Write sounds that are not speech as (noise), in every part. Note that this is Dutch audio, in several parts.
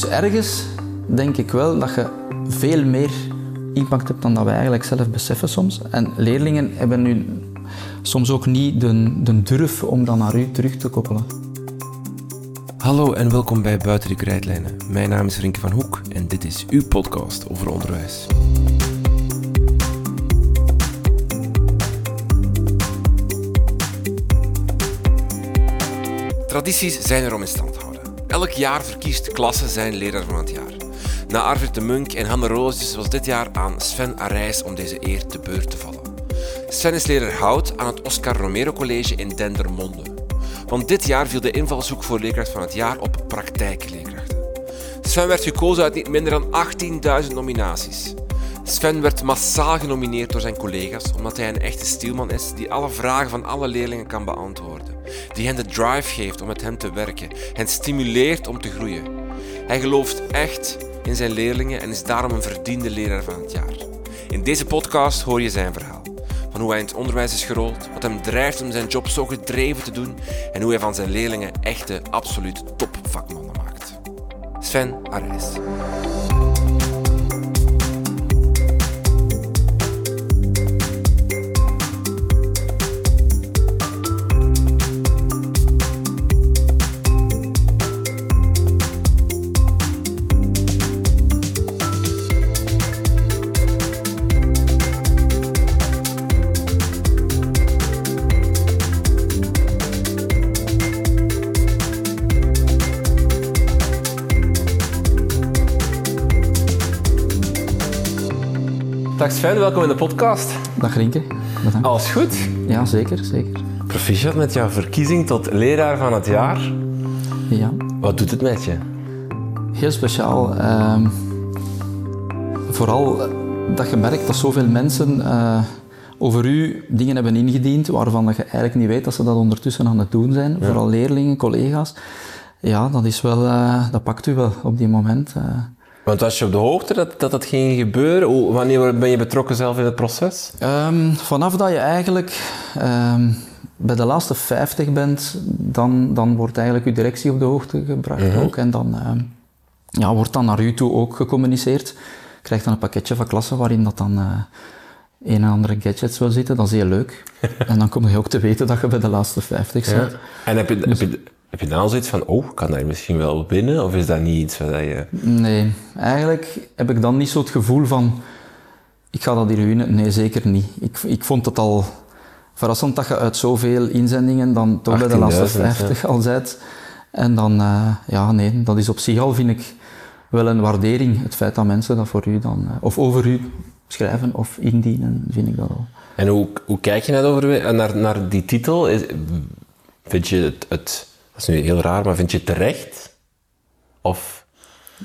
dus ergens denk ik wel dat je veel meer impact hebt dan dat wij eigenlijk zelf beseffen soms. En leerlingen hebben nu soms ook niet de, de durf om dan naar u terug te koppelen. Hallo en welkom bij Buiten de Krijtlijnen. Mijn naam is Rinke van Hoek en dit is uw podcast over onderwijs. Tradities zijn er om in stand. Elk jaar verkiest klasse zijn leraar van het jaar. Na Arvid de Munk en Hanne Roosjes was dit jaar aan Sven Arijs om deze eer te beurt te vallen. Sven is leraar hout aan het Oscar Romero College in Dendermonde. Want dit jaar viel de invalshoek voor leerkracht van het jaar op praktijkleerkrachten. Sven werd gekozen uit niet minder dan 18.000 nominaties. Sven werd massaal genomineerd door zijn collega's omdat hij een echte stielman is die alle vragen van alle leerlingen kan beantwoorden. Die hen de drive geeft om met hem te werken, hen stimuleert om te groeien. Hij gelooft echt in zijn leerlingen en is daarom een verdiende leraar van het jaar. In deze podcast hoor je zijn verhaal. Van hoe hij in het onderwijs is gerold, wat hem drijft om zijn job zo gedreven te doen en hoe hij van zijn leerlingen echte, absoluut topvakmannen maakt. Sven Arijs. Dag Sven, welkom in de podcast. Dag Rinke. Bedankt. Alles goed? Ja, zeker, zeker. Proficiat met jouw verkiezing tot leraar van het jaar. Ja, Wat doet het met je? heel speciaal. ehm, vooral eh, dat je merkt dat zoveel mensen eh, over u dingen hebben ingediend waarvan dat je eigenlijk niet weet dat ze dat ondertussen aan het doen zijn. Vooral leerlingen, collega's. Ja, dat is wel, eh, dat pakt u wel op die moment. Want was je op de hoogte dat dat, dat ging gebeuren? Wanneer ben je betrokken zelf in het proces? Ehm, vanaf dat je eigenlijk ehm, bij de laatste 50 bent, dan, dan wordt eigenlijk uw directie op de hoogte gebracht ook. En dan ehm, ja, wordt dan naar u toe ook gecommuniceerd. Je krijgt dan een pakketje van klassen waarin dat dan eh, een en andere gadgets wil zitten. Dat is heel leuk. (laughs) en dan kom je ook te weten dat je bij de laatste 50 zit. En heb je, heb, je, heb je dan al zoiets van, oh, kan daar misschien wel winnen? Of is dat niet iets wat je... Nee, eigenlijk heb ik dan niet zo het gevoel van ik ga dat hier winnen. Nee, zeker niet. Ik, ik vond het al verrassend dat je uit zoveel inzendingen dan toch bij de laatste 18.000, 50 al zit. En dan, eh, ja, nee, dat is op zich al, vind ik, wel een waardering. Het feit dat mensen dat voor u dan, eh, of over u schrijven of indienen, vind ik dat al. En hoe, hoe kijk je naar, over, naar, naar die titel? Is, vind je het, het... Dat is nu heel raar, maar vind je terecht? Of...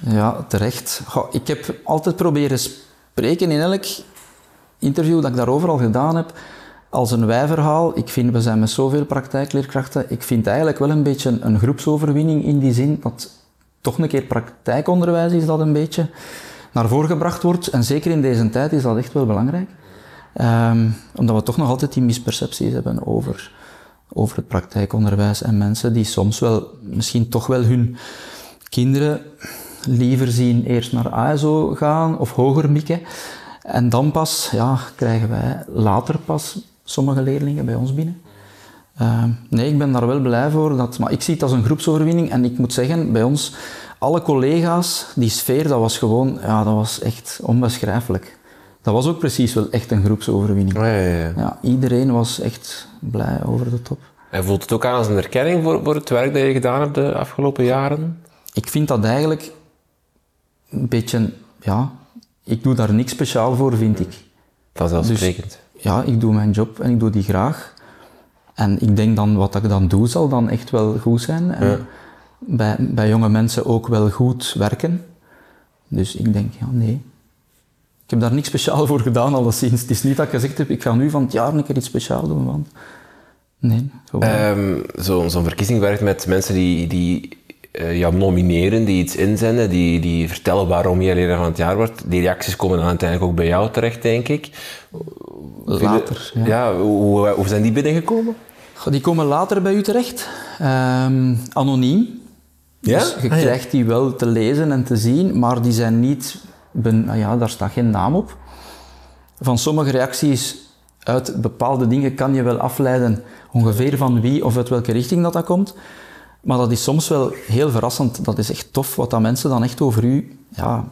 Ja, terecht. Goh, ik heb altijd proberen spreken in elk interview dat ik daarover al gedaan heb, als een wij-verhaal. Ik vind, we zijn met zoveel praktijkleerkrachten, ik vind eigenlijk wel een beetje een groepsoverwinning in die zin dat toch een keer praktijkonderwijs is dat een beetje naar voren gebracht wordt. En zeker in deze tijd is dat echt wel belangrijk. Ehm, omdat we toch nog altijd die mispercepties hebben over, over het praktijkonderwijs en mensen die soms wel, misschien toch wel hun kinderen liever zien eerst naar ASO gaan of hoger mikken. En dan pas ja, krijgen wij later pas sommige leerlingen bij ons binnen. Uh, nee, ik ben daar wel blij voor. Dat, maar ik zie het als een groepsoverwinning. En ik moet zeggen, bij ons, alle collega's, die sfeer, dat was gewoon, ja, dat was echt onbeschrijfelijk. Dat was ook precies wel echt een groepsoverwinning. Ja, ja, ja. Ja, iedereen was echt blij over de top. En voelt het ook aan als een erkenning voor, voor het werk dat je gedaan hebt de afgelopen jaren? Ik vind dat eigenlijk een beetje, ja, ik doe daar niks speciaal voor, vind ik. Vanzelfsprekend. Ja, ik doe mijn job en ik doe die graag. En ik denk dan, wat ik dan doe, zal dan echt wel goed zijn. En Ja. bij, bij jonge mensen ook wel goed werken. Dus ik denk, ja, nee. Ik heb daar niks speciaal voor gedaan, alleszins. Het is niet dat ik gezegd heb, ik ga nu van het jaar een keer iets speciaal doen, want... Nee. Ehm, zo- Zo'n verkiezing werkt met mensen die, die eh, jou nomineren, die iets inzenden, die, die vertellen waarom je leraar van het jaar wordt. Die reacties komen dan uiteindelijk ook bij jou terecht, denk ik. Later, ja. Ja, hoe, hoe zijn die binnengekomen? Die komen later bij u terecht. Ehm, anoniem. Ja? Dus je Ah, ja. krijgt die wel te lezen en te zien, maar die zijn niet... Ben, nou ja, daar staat geen naam op. Van sommige reacties uit bepaalde dingen kan je wel afleiden ongeveer van wie of uit welke richting dat, dat komt. Maar dat is soms wel heel verrassend. Dat is echt tof wat dat mensen dan echt over u ja,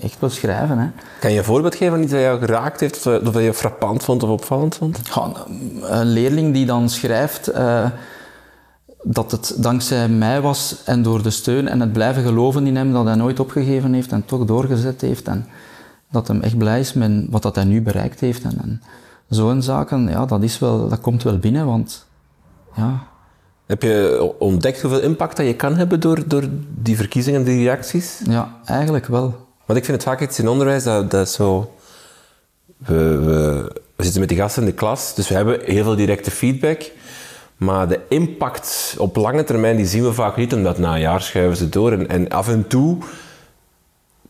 echt wel schrijven. Hè. Kan je een voorbeeld geven van iets dat jou geraakt heeft, of dat je frappant vond of opvallend vond? Ja, een leerling die dan schrijft eh, dat het dankzij mij was en door de steun en het blijven geloven in hem dat hij nooit opgegeven heeft en toch doorgezet heeft en dat hem echt blij is met wat dat hij nu bereikt heeft. En, en zo'n zaken, ja, dat, is wel, dat komt wel binnen, want ja, Heb je ontdekt hoeveel impact dat je kan hebben door, door die verkiezingen en die reacties? ja eigenlijk wel. Want ik vind het vaak iets in onderwijs dat, dat zo... We, we, we zitten met die gasten in de klas, dus we hebben heel veel directe feedback. Maar de impact op lange termijn die zien we vaak niet, omdat na een jaar schuiven ze door. En, en af en toe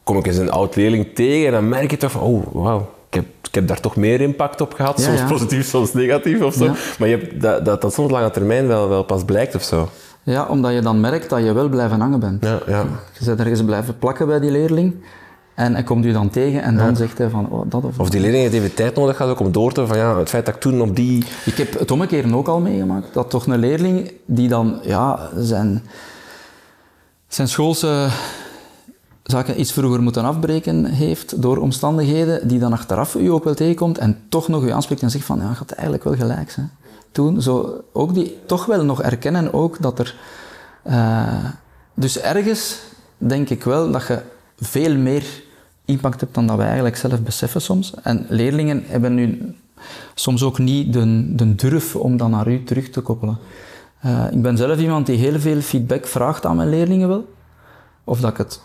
kom ik eens een oud leerling tegen en dan merk je toch van, oh, wauw, ik heb, ik heb daar toch meer impact op gehad. Ja, soms ja. positief, soms negatief of zo. Ja. Maar je hebt, dat, dat dat soms lange termijn wel, wel pas blijkt of zo. Ja, omdat je dan merkt dat je wel blijven hangen bent. Ja, ja. Je bent ergens blijven plakken bij die leerling en hij komt u dan tegen en dan zegt hij van, oh, dat of Of die leerling heeft even tijd nodig gehad ook om door te van ja, het feit dat ik toen op die... Ik heb het omgekeerd ook al meegemaakt. Dat toch een leerling die dan ja, zijn, zijn schoolse zaken iets vroeger moeten afbreken heeft door omstandigheden, die dan achteraf u ook wel tegenkomt en toch nog u aanspreekt en zegt van ja, had eigenlijk wel gelijk. Hè. Toen, zo, ook die toch wel nog erkennen ook dat er... eh, dus ergens denk ik wel dat je veel meer impact hebt dan dat wij eigenlijk zelf beseffen soms. En leerlingen hebben nu soms ook niet de, de durf om dat naar u terug te koppelen. Eh, ik ben zelf iemand die heel veel feedback vraagt aan mijn leerlingen wel. Of dat ik, het,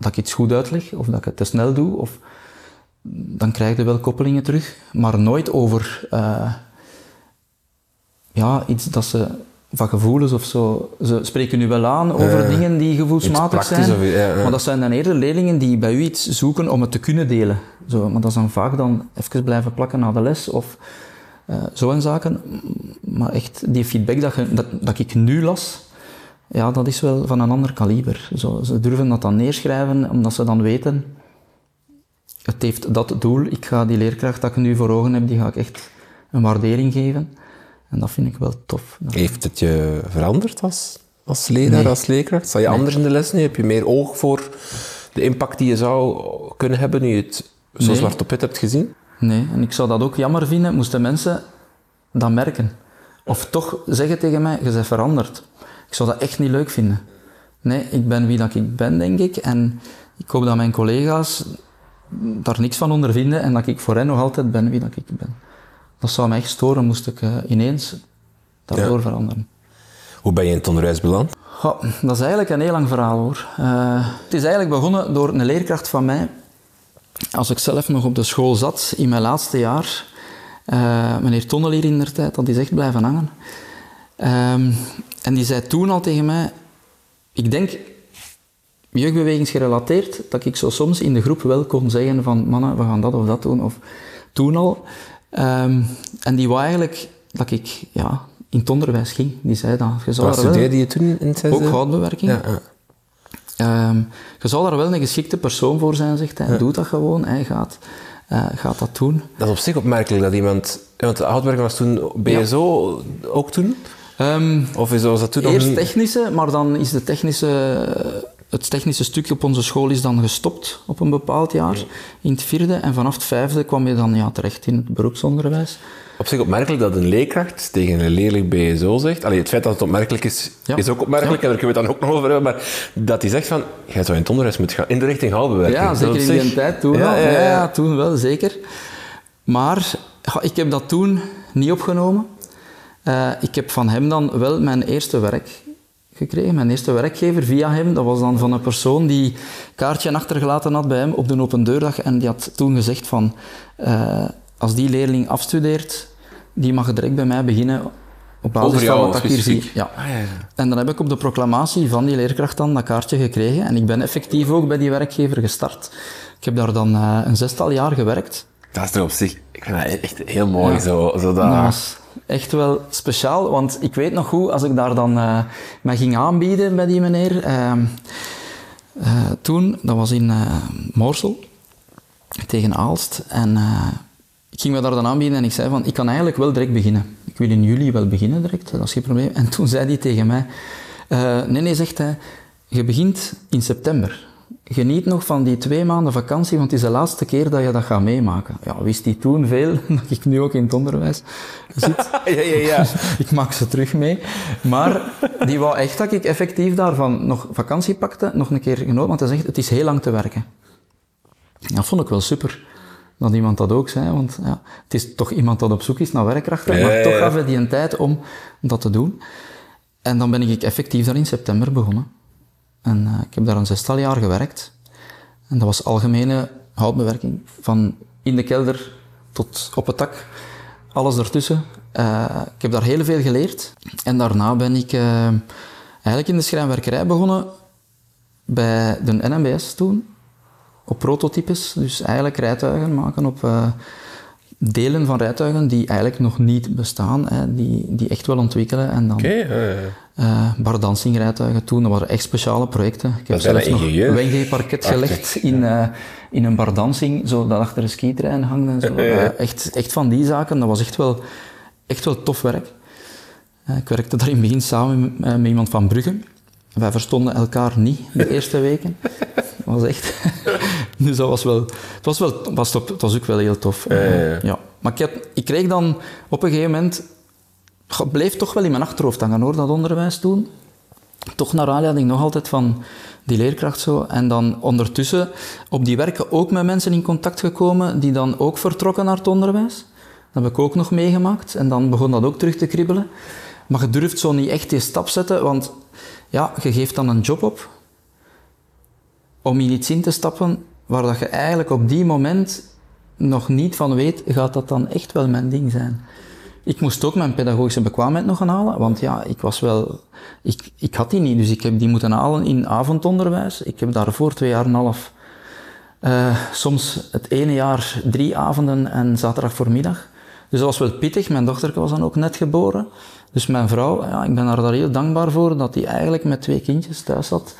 dat ik iets goed uitleg, of dat ik het te snel doe. Of, dan krijg je wel koppelingen terug. Maar nooit over eh, ja, iets dat ze van gevoelens of zo. Ze spreken nu wel aan over dingen die gevoelsmatig zijn. of- ja, ja. Maar dat zijn dan eerder leerlingen die bij u iets zoeken om het te kunnen delen. Zo, maar dat is dan vaak dan even blijven plakken na de les of eh zo'n zaken. Maar echt, die feedback dat, je, dat, dat ik nu las, ja, dat is wel van een ander kaliber. Zo, ze durven dat dan neerschrijven, omdat ze dan weten, het heeft dat doel. Ik ga die leerkracht dat ik nu voor ogen heb, die ga ik echt een waardering geven. En dat vind ik wel tof. Heeft het je veranderd als, als leraar, als leerkracht? Sta je anders in de les nu? Heb je meer oog voor de impact die je zou kunnen hebben nu je het zo Nee. zwart op wit hebt gezien? Nee, en ik zou dat ook jammer vinden, moesten mensen dat merken. Of toch zeggen tegen mij, je bent veranderd. Ik zou dat echt niet leuk vinden. Nee, ik ben wie dat ik ben, denk ik. En ik hoop dat mijn collega's daar niks van ondervinden en dat ik voor hen nog altijd ben wie dat ik ben. Dat zou mij echt storen, moest ik eh, ineens daardoor Ja. veranderen. Hoe ben je in het onderwijs beland? Dat is eigenlijk een heel lang verhaal hoor. Eh, het is eigenlijk begonnen door een leerkracht van mij. Als ik zelf nog op de school zat, in mijn laatste jaar, eh, meneer Tonnelier in der tijd, dat is echt blijven hangen. Ehm, en die zei toen al tegen mij, ik denk, jeugdbewegingsgerelateerd, dat ik zo soms in de groep wel kon zeggen van, mannen, we gaan dat of dat doen, of toen al. Ehm, en die wou eigenlijk dat ik ja, in het onderwijs ging. Die zei dat. Je zou Wat studeerde je toen in het zesde? ook houtbewerking. Ja, ja. Ehm, je zal daar wel een geschikte persoon voor zijn, zegt hij. Doe dat gewoon, hij gaat, eh, gaat dat doen. Dat is op zich opmerkelijk dat iemand... ja, Want houtwerken was toen BSO ook toen? Ehm, Of is, was dat toen nog eerst niet? technische, maar dan is de technische, het technische stukje op onze school is dan gestopt op een bepaald jaar, in het vierde. En vanaf het vijfde kwam je dan ja, terecht in het beroepsonderwijs. Op zich opmerkelijk dat een leerkracht tegen een leerling BSO zegt. Allee, het feit dat het opmerkelijk is, Ja. is ook opmerkelijk. En daar kunnen we het dan ook nog over hebben. Maar dat hij zegt van, jij zou in het onderwijs moeten gaan. In de richting houtbewerking. Ja, zeker in zich- die tijd toen ja, al. ja, toen wel, zeker. Maar ik heb dat toen niet opgenomen. Eh, ik heb van hem dan wel mijn eerste werk gekregen. Mijn eerste werkgever via hem, dat was dan van een persoon die kaartje achtergelaten had bij hem op de open deurdag. En die had toen gezegd van, eh, als die leerling afstudeert, die mag direct bij mij beginnen op basis van wat ik hier zie. Ja. Ah, ja, ja. En dan heb ik op de proclamatie van die leerkracht dan dat kaartje gekregen. En ik ben effectief ook bij die werkgever gestart. Ik heb daar dan eh, een zestal jaar gewerkt. Dat is er op zich... Ik vind dat echt heel mooi. Ja. Zo, zo dat, echt wel speciaal. Want ik weet nog goed, als ik daar dan uh, mij ging aanbieden bij die meneer, uh, toen, dat was in Morsel, tegen Aalst. En ik ging me daar dan aanbieden en ik zei van, ik kan eigenlijk wel direct beginnen. Ik wil in juli wel beginnen direct, dat is geen probleem. En toen zei hij tegen mij, nee, nee, zegt hij, je begint in september. Geniet nog van die twee maanden vakantie, want het is de laatste keer dat je dat gaat meemaken. Ja, wist hij toen veel, (laughs) dat ik nu ook in het onderwijs zit. (laughs) ja, ja, ja. (laughs) ik maak ze terug mee. Maar die wou echt dat ik effectief daarvan nog vakantie pakte, nog een keer genoten, want hij zegt, het is heel lang te werken. Dat vond ik wel super, dat iemand dat ook zei, want ja, het is toch iemand dat op zoek is naar werkkrachten, maar toch gaf hij die een tijd om dat te doen. En dan ben ik effectief daar in september begonnen. En uh, ik heb daar een zestal jaar gewerkt. En dat was algemene houtbewerking. Van in de kelder tot op het dak. Alles ertussen. Uh, ik heb daar heel veel geleerd. En daarna ben ik uh, eigenlijk in de schrijnwerkerij begonnen. Bij de NMBS toen. Op prototypes. Dus eigenlijk rijtuigen maken op delen van rijtuigen die eigenlijk nog niet bestaan, hè, die, die echt wel ontwikkelen. En dan rijtuigen toen, dat waren echt speciale projecten. Ik heb zelfs nog een parket gelegd in, uh, in een bar dancing, zo dat achter een skitrein hangt en zo. Uh, echt, echt van die zaken, dat was echt wel, echt wel tof werk. ik werkte daar in het begin samen met, met iemand van Brugge. Wij verstonden elkaar niet de (laughs) eerste weken. was echt... (laughs) dus dat was wel... Het was, wel, was, top, het was ook wel heel tof. Ja, ja. Maar ik, heb, ik kreeg dan op een gegeven moment... Bleef toch wel in mijn achterhoofd hangen hoor, dat onderwijs toen. Toch naar aanleiding nog altijd van die leerkracht zo. En dan ondertussen op die werken ook met mensen in contact gekomen die dan ook vertrokken naar het onderwijs. Dat heb ik ook nog meegemaakt. En dan begon dat ook terug te kribbelen. Maar je durft zo niet echt die stap zetten, want ja, je geeft dan een job op om in iets in te stappen waar dat je eigenlijk op die moment nog niet van weet, gaat dat dan echt wel mijn ding zijn. Ik moest ook mijn pedagogische bekwaamheid nog gaan halen, want ja, ik was wel... Ik, ik had die niet, dus ik heb die moeten halen in avondonderwijs. Ik heb daarvoor twee jaar en een half... Uh, soms het ene jaar drie avonden en zaterdag voormiddag. Dus dat was wel pittig. Mijn dochter was dan ook net geboren. Dus mijn vrouw, ja, ik ben haar daar heel dankbaar voor, dat die eigenlijk met twee kindjes thuis zat.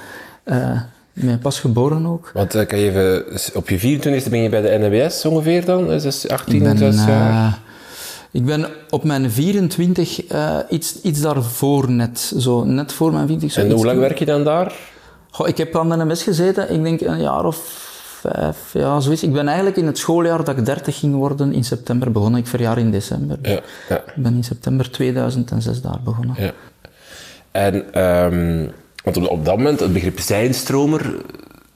Uh, mijn pas geboren ook. Want uh, kan je even, op je 24e ben je bij de NWS ongeveer dan? Dus 18, ben, 6 jaar? Ik ben op mijn 24 uh, iets, iets daarvoor net, zo net voor mijn 24. En hoe lang werk je dan daar? Goh, ik heb aan de NMS gezeten, ik denk een jaar of vijf, ja, zoiets. Ik ben eigenlijk in het schooljaar dat ik 30 ging worden in september begonnen. Ik verjaar in december. Ja, ja. Ik ben in september 2006 daar begonnen. Ja. En, um, want op, op dat moment, het begrip zijnstromer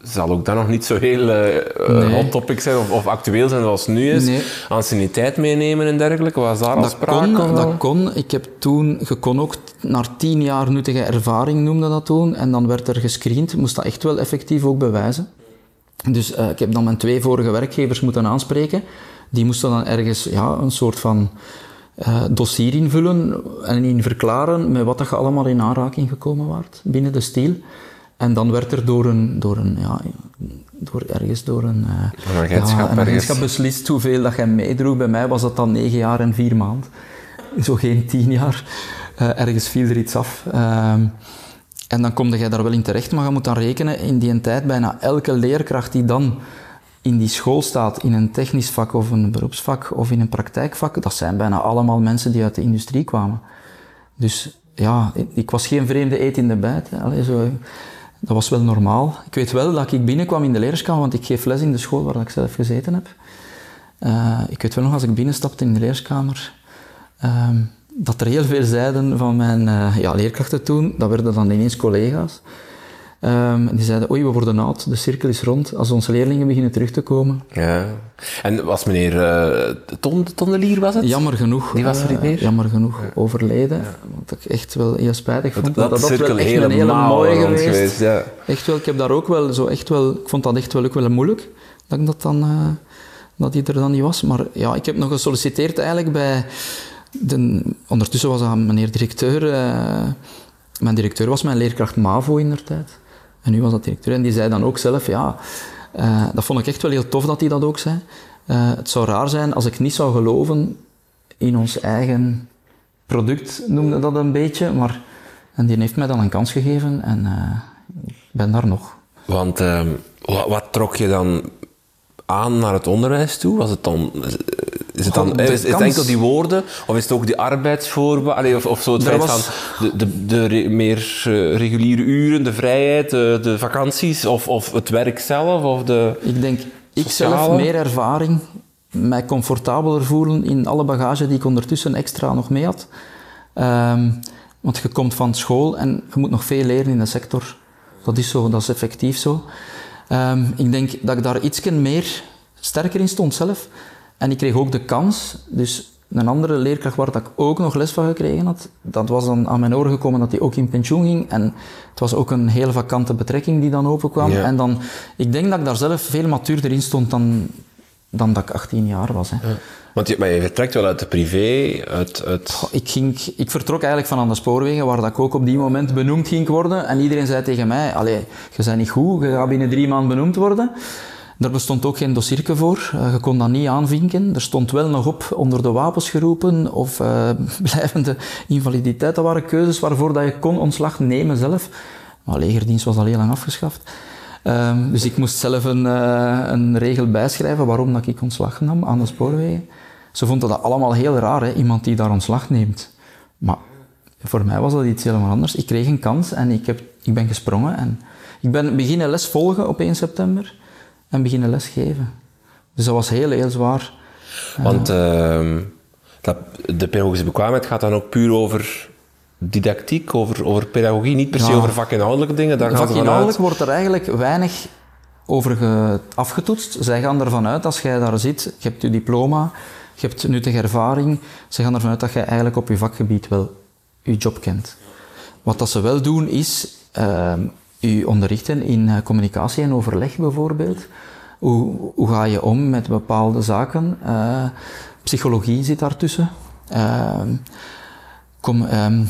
zal ook dan nog niet zo heel uh, hot topic zijn of, of, actueel zijn zoals het nu is. Nee. Anciëniteit meenemen en dergelijke, was daar al sprake kon, Dat kon. Ik heb toen, je kon ook naar tien jaar nuttige ervaring noemde dat toen. En dan werd er gescreend, moest dat echt wel effectief ook bewijzen. Dus uh, ik heb dan mijn twee vorige werkgevers moeten aanspreken. Die moesten dan ergens ja, een soort van uh, dossier invullen en in verklaren met wat dat je allemaal in aanraking gekomen waart binnen de stiel. En dan werd er door een, door een, ja, door ergens door een, uh, een agentschap, ja, beslist hoeveel dat jij meedroeg. Bij mij was dat dan negen jaar en vier maanden. Zo geen tien jaar. Uh, ergens viel er iets af. Uh, en dan kom je daar wel in terecht, maar je moet dan rekenen, in die tijd bijna elke leerkracht die dan in die school staat, in een technisch vak of een beroepsvak of in een praktijkvak, dat zijn bijna allemaal mensen die uit de industrie kwamen. Dus ja, ik was geen vreemde eet in de bijt. Allee, zo, dat was wel normaal. Ik weet wel dat ik binnenkwam in de leerskamer, want ik geef les in de school waar ik zelf gezeten heb. Uh, ik weet wel nog als ik binnenstapte in de leerskamer, uh, dat er heel veel zeiden van mijn uh, ja, leerkrachten toen, dat werden dan ineens collega's. Um, die zeiden, oei, we worden oud, de cirkel is rond, als onze leerlingen beginnen terug te komen. Ja. En was meneer uh, Ton, Tonnelier, was het? Jammer genoeg. Die was er niet meer? jammer genoeg, ja. overleden. Ja. Wat ik echt wel heel spijtig vond. Dat, dat, dat, dat wel echt een hele mooie geweest. geweest ja. Echt wel, ik heb daar ook wel zo echt wel, ik vond dat echt wel ook wel moeilijk, dat ik dat dan, uh, dat die er dan niet was. Maar ja, ik heb nog gesolliciteerd eigenlijk bij de, ondertussen was dat meneer directeur. Mijn directeur was mijn leerkracht MAVO in der tijd. En nu was dat directeur. En die zei dan ook zelf, ja, uh, dat vond ik echt wel heel tof dat hij dat ook zei. Uh, het zou raar zijn als ik niet zou geloven in ons eigen product noemde dat een beetje, maar en die heeft mij dan een kans gegeven en uh, ik ben daar nog. Want wat, wat, trok je dan aan naar het onderwijs toe? Was het dan, is het, dan, is, het enkel die woorden, of is het ook die arbeidsvoorwaarden, of, of zo het feit was... van de, de, de meer uh, reguliere uren, de vrijheid, de, de vakanties, of, of het werk zelf, of de Ik denk, ik zelf meer ervaring, mij comfortabeler voelen in alle bagage die ik ondertussen extra nog mee had. Um, want je komt van school en je moet nog veel leren in de sector. Dat is zo, dat is effectief zo. Um, ik denk dat ik daar iets meer sterker in stond zelf. En ik kreeg ook de kans. Dus een andere leerkracht waar ik ook nog les van gekregen had, dat was dan aan mijn oren gekomen dat hij ook in pensioen ging. En het was ook een hele vakante betrekking die dan openkwam. Ja. En dan, ik denk dat ik daar zelf veel matuurder in stond dan, dan dat ik 18 jaar was. Hè. Ja. Want je, maar je vertrekt wel uit de privé, uit... ik, ging, ik vertrok eigenlijk van aan de spoorwegen, waar dat ik ook op die moment benoemd ging worden. En iedereen zei tegen mij, allee, je bent niet goed, je gaat binnen drie maanden benoemd worden. Er bestond ook geen dossierke voor, uh, je kon dat niet aanvinken. Er stond wel nog op onder de wapens geroepen of uh, (laughs) blijvende invaliditeit. Dat waren keuzes waarvoor dat je kon ontslag nemen zelf. Maar legerdienst was al heel lang afgeschaft. Um, dus ik moest zelf een, uh, een regel bijschrijven waarom dat ik ontslag nam aan de spoorwegen. Ze vonden dat allemaal heel raar, hè? iemand die daar ontslag neemt. Maar voor mij was dat iets helemaal anders. Ik kreeg een kans en ik, heb, ik ben gesprongen. En ik ben beginnen les volgen op 1 september en beginnen les geven. Dus dat was heel, heel zwaar. Want uh, dat, de pedagogische bekwaamheid gaat dan ook puur over didactiek, over, over pedagogie, niet per se over vakinhoudelijke dingen. Daar vakinhoudelijk wordt er eigenlijk weinig over afgetoetst. Zij gaan ervan uit, als jij daar zit, je hebt je diploma, je hebt nuttige ervaring. Ze gaan ervan uit dat je eigenlijk op je vakgebied wel je job kent. Wat dat ze wel doen is uh, u onderrichten in eh, communicatie en overleg bijvoorbeeld. Hoe, hoe ga je om met bepaalde zaken? Uh, psychologie zit daartussen. Uh, kom, um,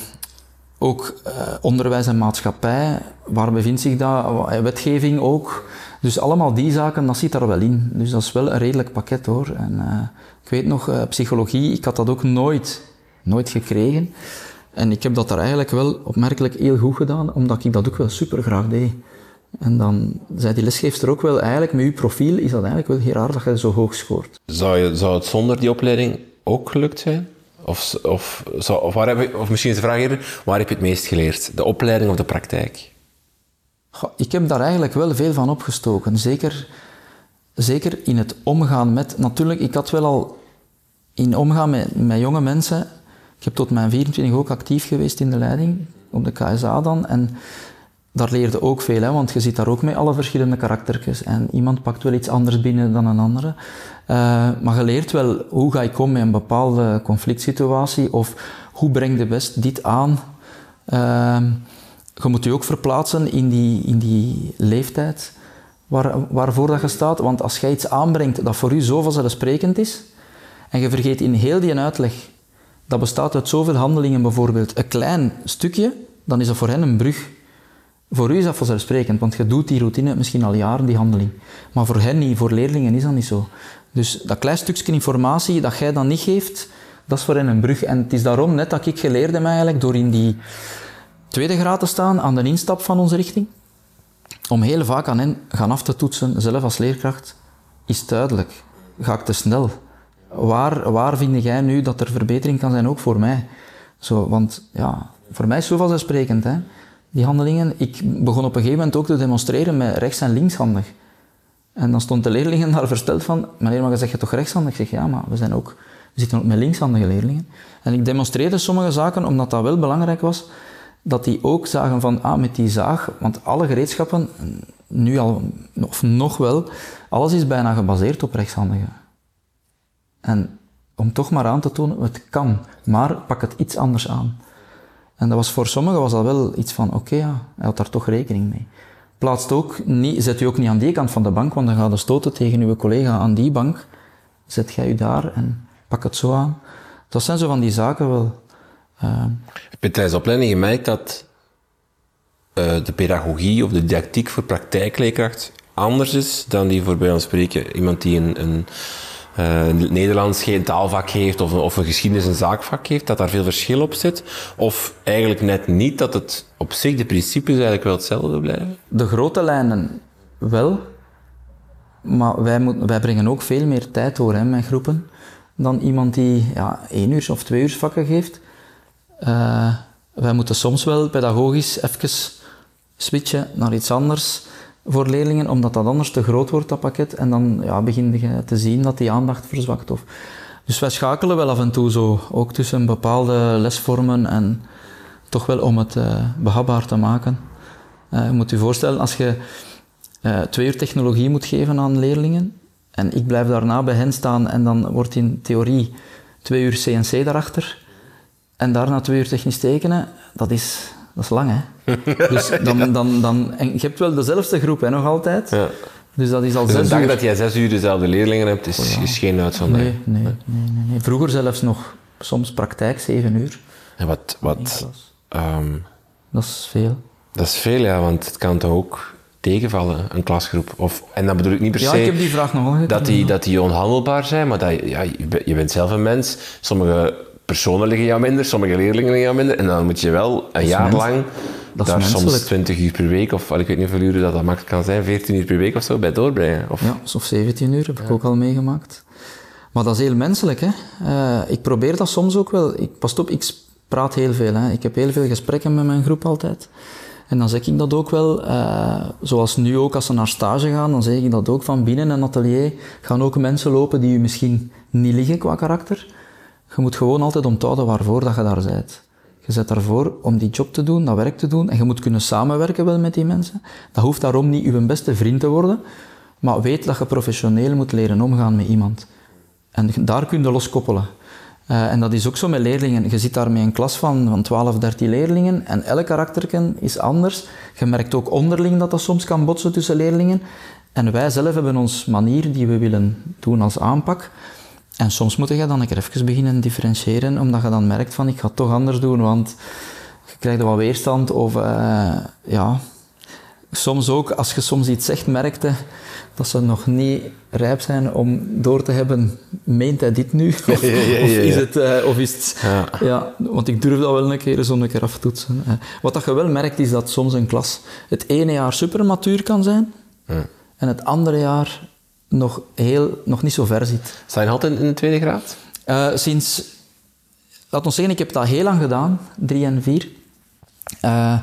ook uh, onderwijs en maatschappij, waar bevindt zich dat? Wetgeving ook. Dus allemaal die zaken, dat zit daar wel in. Dus dat is wel een redelijk pakket hoor. En, ik weet nog, psychologie, ik had dat ook nooit, nooit gekregen. En ik heb dat daar eigenlijk wel opmerkelijk heel goed gedaan, omdat ik dat ook wel super graag deed. En dan zei die lesgeefster ook wel, eigenlijk met uw profiel is dat eigenlijk wel heel raar dat je zo hoog scoort. Zou, je, zou het zonder die opleiding ook gelukt zijn? Of, of, zou, of, waar heb je, of misschien is de vraag waar heb je het meest geleerd? De opleiding of de praktijk? Ik heb daar eigenlijk wel veel van opgestoken. Zeker zeker in het omgaan met... Natuurlijk, ik had wel al in omgaan met, met jonge mensen... Ik heb tot mijn 24 ook actief geweest in de leiding, op de KSA dan. En daar leerde ook veel, hè, want je zit daar ook met alle verschillende karaktertjes. En iemand pakt wel iets anders binnen dan een andere. Uh, maar je leert wel hoe ga ik om met een bepaalde conflict situatie of hoe breng je best dit aan. Uh, je moet je ook verplaatsen in die, in die leeftijd waar, waarvoor dat je staat. Want als jij iets aanbrengt dat voor u zo vanzelfsprekend is, en je vergeet in heel die uitleg, dat bestaat uit zoveel handelingen bijvoorbeeld, een klein stukje, dan is dat voor hen een brug. Voor u is dat vanzelfsprekend, want je doet die routine misschien al jaren, die handeling. Maar voor hen niet, voor leerlingen is dat niet zo. Dus dat klein stukje informatie dat jij dan niet geeft, dat is voor hen een brug. En het is daarom net dat ik geleerd heb eigenlijk, door in die tweede graad te staan, aan de instap van onze richting, om heel vaak aan hen gaan af te toetsen, zelf als leerkracht, is duidelijk. Ga ik te snel? Waar, waar vind jij nu dat er verbetering kan zijn, ook voor mij? Zo, want ja, voor mij is zo vanzelfsprekend, hè, die handelingen. Ik begon op een gegeven moment ook te demonstreren met rechts- en linkshandig. En dan stond de leerlingen daar versteld van, meneer, maar je zegt je toch rechtshandig? Ik zeg, ja, maar we, zijn ook, we zitten ook met linkshandige leerlingen. En ik demonstreerde sommige zaken, omdat dat wel belangrijk was, dat die ook zagen van, ah, met die zaag, want alle gereedschappen, nu al, of nog wel, alles is bijna gebaseerd op rechtshandigen. En om toch maar aan te tonen, het kan, maar pak het iets anders aan. En dat was voor sommigen was dat wel iets van, oké, ja, hij had daar toch rekening mee. Plaatst ook niet, zet u ook niet aan die kant van de bank, want dan gaat de stoten tegen uw collega aan die bank. Zet jij u daar en pak het zo aan. Dat zijn zo van die zaken wel uh, Heb je tijdens de opleiding gemerkt dat uh, de pedagogie of de didactiek voor praktijkleerkracht anders is dan die voor bij ons spreken iemand die een, een, eh, Nederlands geen taalvak heeft of, of een geschiedenis een zaakvak heeft, dat daar veel verschil op zit? Of eigenlijk net niet, dat het op zich de principes eigenlijk wel hetzelfde blijven? De grote lijnen wel, maar wij, wij brengen ook veel meer tijd door hè, met groepen dan iemand die ja, één uur of twee uur vakken geeft. Uh, wij moeten soms wel pedagogisch even switchen naar iets anders voor leerlingen, omdat dat anders te groot wordt, dat pakket. En dan ja, begin je te zien dat die aandacht verzwakt. Of... Dus wij schakelen wel af en toe zo, ook tussen bepaalde lesvormen en toch wel om het uh, behapbaar te maken. Uh, je moet je voorstellen, als je uh, twee uur technologie moet geven aan leerlingen, en ik blijf daarna bij hen staan en dan wordt in theorie twee uur CNC daarachter, en daarna twee uur technisch tekenen, dat is, dat is lang, hè. (laughs) dus dan, dan, dan, en je hebt wel dezelfde groep, hè, nog altijd. Ja. Dus dat is al dus zes dag dat jij zes uur dezelfde leerlingen hebt, is, oh is geen uitzondering. Nee, nee, nee, nee, Vroeger zelfs nog, soms praktijk, zeven uur. En wat... wat um, dat is veel. Dat is veel, ja, want het kan toch ook tegenvallen, een klasgroep? Of, en dat bedoel ik niet per se... Ja, ik heb die vraag nog Dat die, dat die onhandelbaar zijn, maar dat, ja, je bent zelf een mens. Sommige personen liggen jou minder, sommige leerlingen liggen jou minder. En dan moet je wel een jaar lang dat daar soms 20 uur per week, of ik weet niet hoeveel uren dat, dat makkelijk kan zijn, 14 uur per week of zo, bij doorbrengen. Of... Ja, of 17 uur heb ik ook al meegemaakt. Maar dat is heel menselijk. Hè? Uh, ik probeer dat soms ook wel. Ik, pas op, ik praat heel veel. Hè? Ik heb heel veel gesprekken met mijn groep altijd. En dan zeg ik dat ook wel, uh, zoals nu ook als ze naar stage gaan, dan zeg ik dat ook van binnen een atelier gaan ook mensen lopen die u misschien niet liggen qua karakter. Je moet gewoon altijd onthouden waarvoor dat je daar bent. Je zet daarvoor om die job te doen, dat werk te doen. En je moet kunnen samenwerken wel met die mensen. Dat hoeft daarom niet je beste vriend te worden. Maar weet dat je professioneel moet leren omgaan met iemand. En daar kun je loskoppelen. Uh, en dat is ook zo met leerlingen. Je zit daar met een klas van, van 12, 13 leerlingen en elk karakterken is anders. Je merkt ook onderling dat dat soms kan botsen tussen leerlingen. En wij zelf hebben ons manier die we willen doen als aanpak. En soms moet je dan een keer even beginnen differentiëren, omdat je dan merkt van ik ga het toch anders doen, want je krijgt wat weerstand of uh, ja. Soms ook, als je soms iets zegt, merkte dat ze nog niet rijp zijn om door te hebben, meent hij dit nu? (laughs) Of, ja, ja, ja, of is het... Uh, of is het ja. want ik durf dat wel een keer zo een keer aftoetsen. Uh, wat dat je wel merkt, is dat soms een klas het ene jaar supermatuur kan zijn, en het andere jaar nog, heel, nog niet zo ver zit. Sta je altijd in de tweede graad? Uh, sinds, laat ons zeggen, ik heb dat heel lang gedaan, drie en vier. Uh,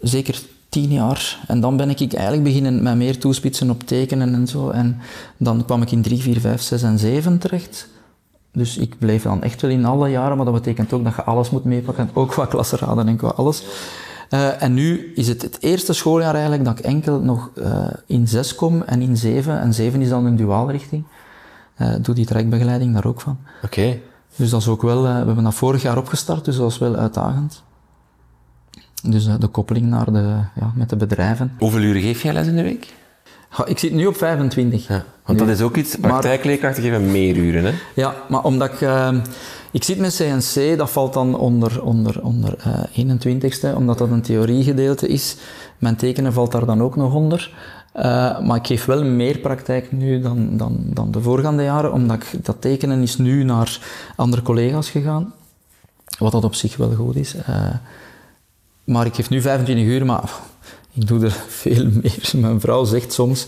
zeker tien jaar. En dan ben ik eigenlijk beginnen met meer toespitsen op tekenen en zo. En dan kwam ik in drie, vier, vijf, zes en zeven terecht. Dus ik bleef dan echt wel in alle jaren, maar dat betekent ook dat je alles moet meepakken, ook qua klassenraden en qua alles. Uh, en nu is het het eerste schooljaar eigenlijk dat ik enkel nog uh, in zes kom en in zeven. En zeven is dan een duaalrichting. Uh, doe die trajectbegeleiding daar ook van. Oké. Okay. Dus dat is ook wel, we hebben dat vorig jaar opgestart, dus dat was wel uitdagend. Dus de koppeling naar de, ja, met de bedrijven. Hoeveel uren geef jij les in de week? Ik zit nu op 25. Ja, want dat is ook iets, praktijkleerkrachten geven meer uren, hè? Ja, maar omdat ik... Ik zit met CNC, dat valt dan onder, onder, onder uh, eh, 21ste, omdat dat een theoriegedeelte is. Mijn tekenen valt daar dan ook nog onder. Uh, maar ik geef wel meer praktijk nu dan, dan, dan de voorgaande jaren, omdat ik, dat tekenen is nu naar andere collega's gegaan. Wat dat op zich wel goed is. Uh, maar ik geef nu 25 uur, maar ik doe er (laughs) veel meer. Mijn vrouw zegt soms,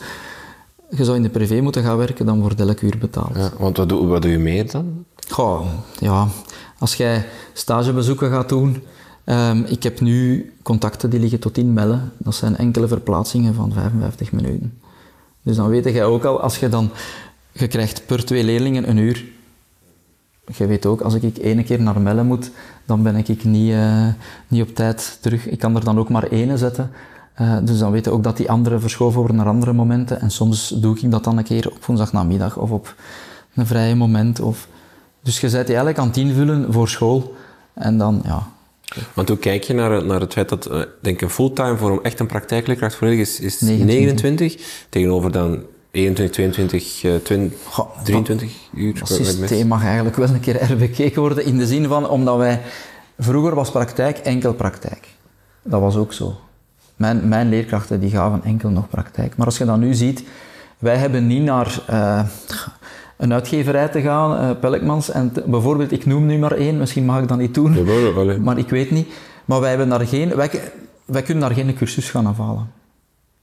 je zou in de privé moeten gaan werken, dan wordt elk uur betaald. Ja, want wat doe, wat doe je meer dan? Goh, ja, als jij stagebezoeken gaat doen, um, ik heb nu contacten die liggen tot in Melle. Dat zijn enkele verplaatsingen van 55 minuten. Dus dan weet jij ook al, als je dan, je krijgt per twee leerlingen een uur. Je weet ook, als ik ene keer naar Melle moet, dan ben ik niet, uh, niet op tijd terug. Ik kan er dan ook maar ene zetten. Uh, dus dan weet je ook dat die andere verschoven worden naar andere momenten. En soms doe ik dat dan een keer op woensdagnamiddag of op een vrije moment. Of, dus je bent eigenlijk aan het invullen voor school. En dan, ja... Want hoe kijk je naar, naar het feit dat, uh, denk een fulltime voor echt een praktijkleerkracht volledig is, is 29. tegenover dan 21, 22, uh, 20, Goh, 23 uur? Het systeem mag eigenlijk wel een keer (laughs) herbekeken worden in de zin van, omdat wij... Vroeger was praktijk enkel praktijk. Dat was ook zo. Mijn, mijn leerkrachten die gaven enkel nog praktijk. Maar als je dat nu ziet, wij hebben niet naar... Uh, een uitgeverij te gaan, uh, Pelkmans, en bijvoorbeeld, ik noem nu maar één, misschien mag ik dat niet doen, ja, maar ik weet niet. Maar wij, hebben daar geen, wij, wij kunnen daar geen cursus gaan afhalen.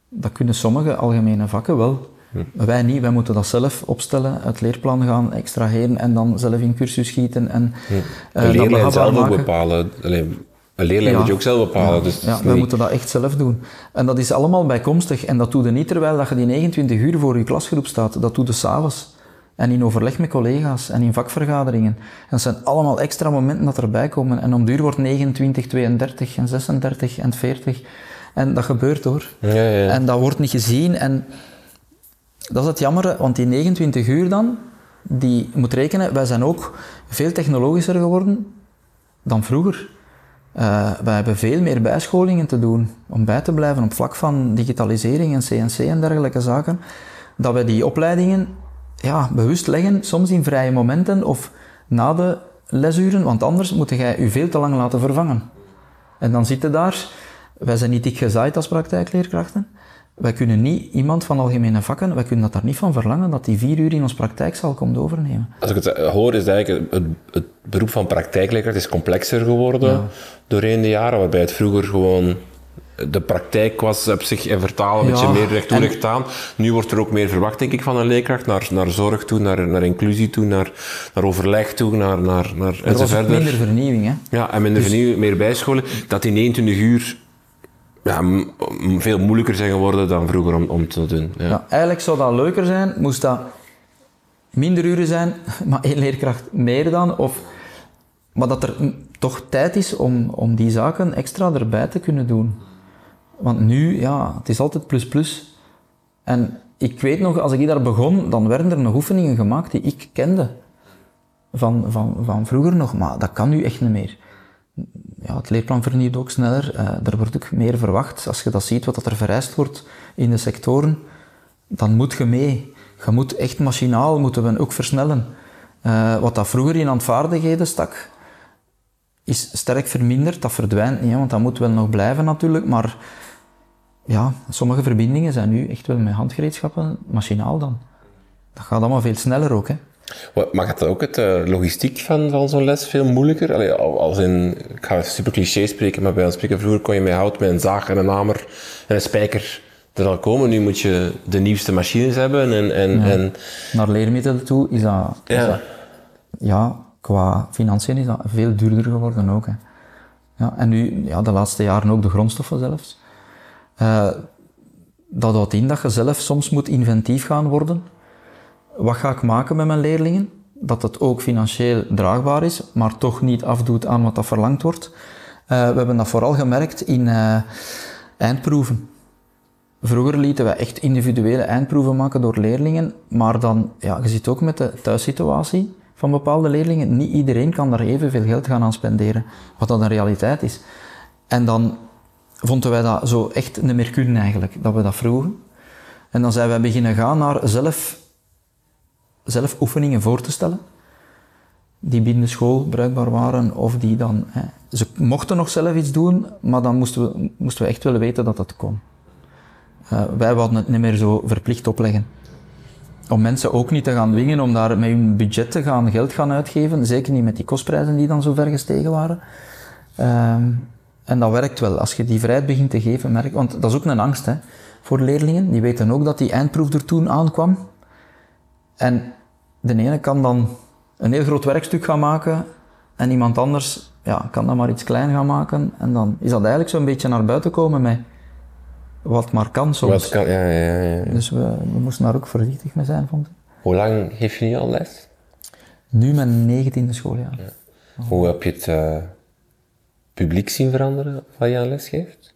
Dat kunnen sommige algemene vakken wel. Hm. Wij niet, wij moeten dat zelf opstellen, het leerplan gaan extraheren en dan zelf in cursus schieten. En, hm. uh, een leerlijn zelf ook bepalen. Alleen, een leerlijn moet je ook zelf bepalen. Ja, dus ja wij moeten dat echt zelf doen. En dat is allemaal bijkomstig. En dat doe je niet terwijl dat je die 29 uur voor je klasgroep staat. Dat doe je s'avonds. En in overleg met collega's en in vakvergaderingen. En dat zijn allemaal extra momenten dat erbij komen. En om duur wordt 29, 32 en 36 en 40. En dat gebeurt hoor. Ja, ja. En dat wordt niet gezien. En dat is het jammer, want die 29 uur dan, die moet rekenen, wij zijn ook veel technologischer geworden dan vroeger. Uh, wij hebben veel meer bijscholingen te doen om bij te blijven op vlak van digitalisering en CNC en dergelijke zaken. Dat we die opleidingen ja, bewust leggen, soms in vrije momenten of na de lesuren, want anders moet jij je veel te lang laten vervangen. En dan zitten daar, wij zijn niet dik gezaaid als praktijkleerkrachten, wij kunnen niet iemand van algemene vakken, wij kunnen dat daar niet van verlangen dat die vier uur in ons praktijkzaal komt overnemen. Als ik het hoor, is eigenlijk het, het beroep van praktijkleerkracht is complexer geworden ja. doorheen de jaren, waarbij het vroeger gewoon de praktijk was op zich in vertalen een beetje meer recht toe recht aan. Nu wordt er ook meer verwacht, denk ik, van een leerkracht, naar, naar zorg toe, naar, naar inclusie toe, naar, naar overleg toe, naar, naar, naar was minder vernieuwing, hè? Ja, en minder dus... vernieuwing, meer bijscholen. Dat in 21 uur ja, veel moeilijker zijn geworden dan vroeger om, om te doen. Ja. eigenlijk zou dat leuker zijn, moest dat minder uren zijn, (laughs) maar één leerkracht meer dan. Of, maar dat er toch tijd is om, om die zaken extra erbij te kunnen doen. Want nu, ja, het is altijd plus plus. En ik weet nog, als ik daar begon, dan werden er nog oefeningen gemaakt die ik kende. Van, van, van vroeger nog, maar dat kan nu echt niet meer ja, het leerplan vernieuwt ook sneller. Uh, er wordt ook meer verwacht. Als je dat ziet, wat er vereist wordt in de sectoren, dan moet je mee. Je moet echt machinaal moeten we ook versnellen. Uh, wat dat vroeger in handvaardigheden stak, is sterk verminderd. Dat verdwijnt niet, want dat moet wel nog blijven natuurlijk. Maar ja, sommige verbindingen zijn nu echt wel met handgereedschappen, machinaal dan. Dat gaat allemaal veel sneller ook. Hè. Maakt het ook het uh, logistiek van, van zo'n les veel moeilijker? Allee, als in, ik ga super cliché spreken, maar bij ons spreken vroeger kon je met hout, met een zaag en een hamer en een spijker er al komen. Nu moet je de nieuwste machines hebben en... en, ja. en... Naar leermiddelen toe is dat, is ja. dat... Ja, qua financiën is dat veel duurder geworden ook. Hè. Ja, en nu, ja, de laatste jaren ook de grondstoffen zelfs. Uh, dat houdt in dat je zelf soms moet inventief gaan worden wat ga ik maken met mijn leerlingen? Dat het ook financieel draagbaar is, maar toch niet afdoet aan wat dat verlangd wordt. Uh, we hebben dat vooral gemerkt in uh, eindproeven. Vroeger lieten wij echt individuele eindproeven maken door leerlingen, maar dan, ja, je ziet ook met de thuissituatie van bepaalde leerlingen, niet iedereen kan daar evenveel geld gaan aan spenderen, wat dat een realiteit is. En dan vonden wij dat zo echt niet meer eigenlijk, dat we dat vroegen. En dan zijn wij beginnen gaan naar zelf zelf oefeningen voor te stellen, die binnen school bruikbaar waren, of die dan... Hè, ze mochten nog zelf iets doen, maar dan moesten we, moesten we echt willen weten dat dat kon. Uh, wij wilden het niet meer zo verplicht opleggen. Om mensen ook niet te gaan dwingen om daar met hun budget te gaan geld gaan uitgeven, zeker niet met die kostprijzen die dan zo ver gestegen waren. Uh, en dat werkt wel. Als je die vrijheid begint te geven, merk, want dat is ook een angst hè, voor leerlingen. Die weten ook dat die eindproef er toen aankwam. En de ene kan dan een heel groot werkstuk gaan maken en iemand anders ja, kan dan maar iets klein gaan maken. En dan is dat eigenlijk zo'n beetje naar buiten komen met wat maar kan soms. Wat kan, ja, ja, ja. Dus we, we moesten daar ook voorzichtig mee zijn, vond ik. Hoe lang geef je nu al les? Nu mijn negentiende schooljaar. Ja. Hoe heb je het uh, publiek zien veranderen wat je aan les geeft?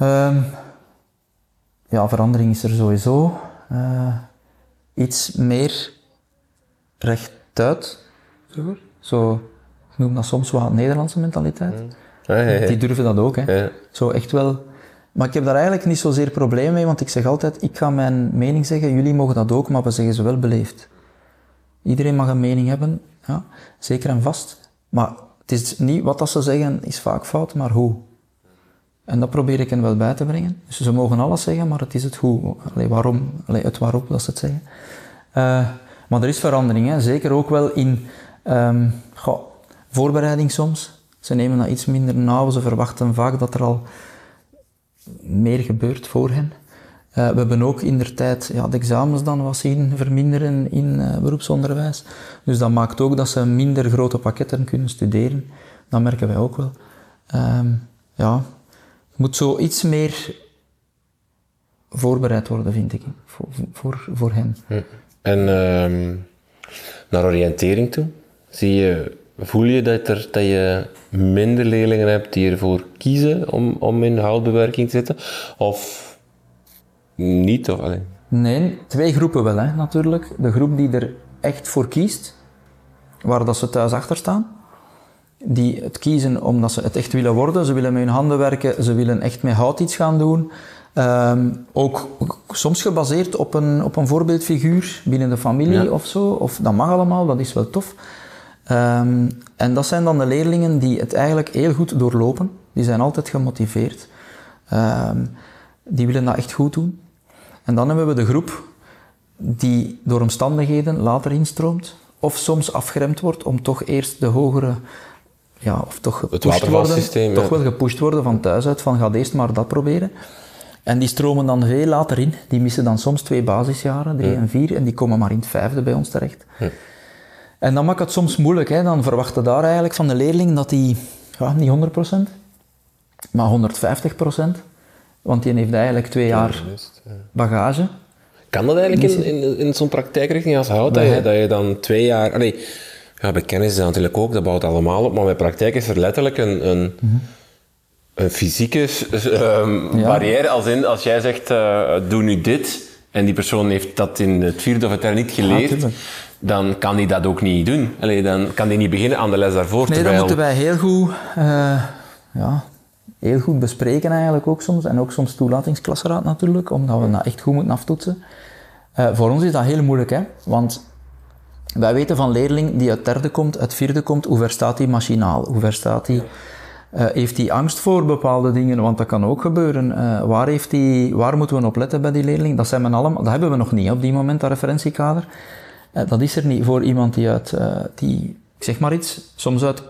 Um, ja, verandering is er sowieso. Uh, iets meer rechtuit. Zo, ik noem dat soms wel Nederlandse mentaliteit. Mm. Die durven dat ook. Hè. Zo echt wel. Maar ik heb daar eigenlijk niet zozeer probleem mee, want ik zeg altijd, ik ga mijn mening zeggen, jullie mogen dat ook, maar we zeggen ze wel beleefd. Iedereen mag een mening hebben, ja, zeker en vast. Maar het is niet wat dat ze zeggen is vaak fout, maar hoe. En dat probeer ik hen wel bij te brengen. Dus ze mogen alles zeggen, maar het is het hoe. Allee, waarom, allee, het waarop dat ze het zeggen. Uh, maar er is verandering, hè. zeker ook wel in goh, voorbereiding soms. Ze nemen dat iets minder nauw, ze verwachten vaak dat er al meer gebeurt voor hen. Uh, we hebben ook in der tijd ja, de examens dan wat zien verminderen in uh, beroepsonderwijs. Dus dat maakt ook dat ze minder grote pakketten kunnen studeren. Dat merken wij ook wel. Um, ja, moet zo iets meer voorbereid worden, vind ik, voor, voor, voor hen. Hm. En uh, naar oriëntering toe, zie je, voel je dat, er, dat je minder leerlingen hebt die ervoor kiezen om, om in houtbewerking te zitten? Of niet? Of, alleen? Nee, twee groepen wel, hè, natuurlijk. De groep die er echt voor kiest, waar dat ze thuis achter staan. Die het kiezen omdat ze het echt willen worden. Ze willen met hun handen werken, ze willen echt met hout iets gaan doen. Um, ook soms gebaseerd op een, op een voorbeeldfiguur binnen de familie of zo. Of dat mag allemaal, dat is wel tof. Um, en dat zijn dan de leerlingen die het eigenlijk heel goed doorlopen. Die zijn altijd gemotiveerd. Um, die willen dat echt goed doen. En dan hebben we de groep die door omstandigheden later instroomt. Of soms afgeremd wordt om toch eerst de hogere ja, of toch gepusht worden, toch wel gepusht worden van thuis uit, van ga eerst maar dat proberen. En die stromen dan veel later in. Die missen dan soms twee basisjaren, drie en vier, en die komen maar in het vijfde bij ons terecht. En dan maakt het soms moeilijk. Hè. Dan verwachten daar eigenlijk van de leerling dat hij, ja, niet 100%, maar 150%, want die heeft eigenlijk twee jaar bagage. Kan dat eigenlijk in, in, in zo'n praktijkrichting als hout, dat je, dat je dan twee jaar... Allee, ja, bij kennis is dat natuurlijk ook, dat bouwt allemaal op, maar bij praktijk is er letterlijk een, een een fysieke um, barrière. Als, in, als jij zegt, uh, doe nu dit, en die persoon heeft dat in het vierde of het derde niet geleerd, dan kan hij dat ook niet doen. Allee, dan kan hij niet beginnen aan de les daarvoor. Nee, terwijl... dat moeten wij heel goed, uh, ja, heel goed bespreken eigenlijk ook soms. En ook soms toelatingsklasseraad natuurlijk, omdat we dat echt goed moeten aftoetsen. Uh, voor ons is dat heel moeilijk, hè? want wij weten van leerling die uit derde komt, uit vierde komt, hoe ver staat hij machinaal, hoe ver staat hij... Uh, heeft hij angst voor bepaalde dingen? Want dat kan ook gebeuren. Uh, waar, heeft hij, waar moeten we op letten bij die leerling? Dat, zijn we allemaal, dat hebben we nog niet op die moment, dat referentiekader. Uh, dat is er niet voor iemand die uit, die, ik zeg maar iets, soms uit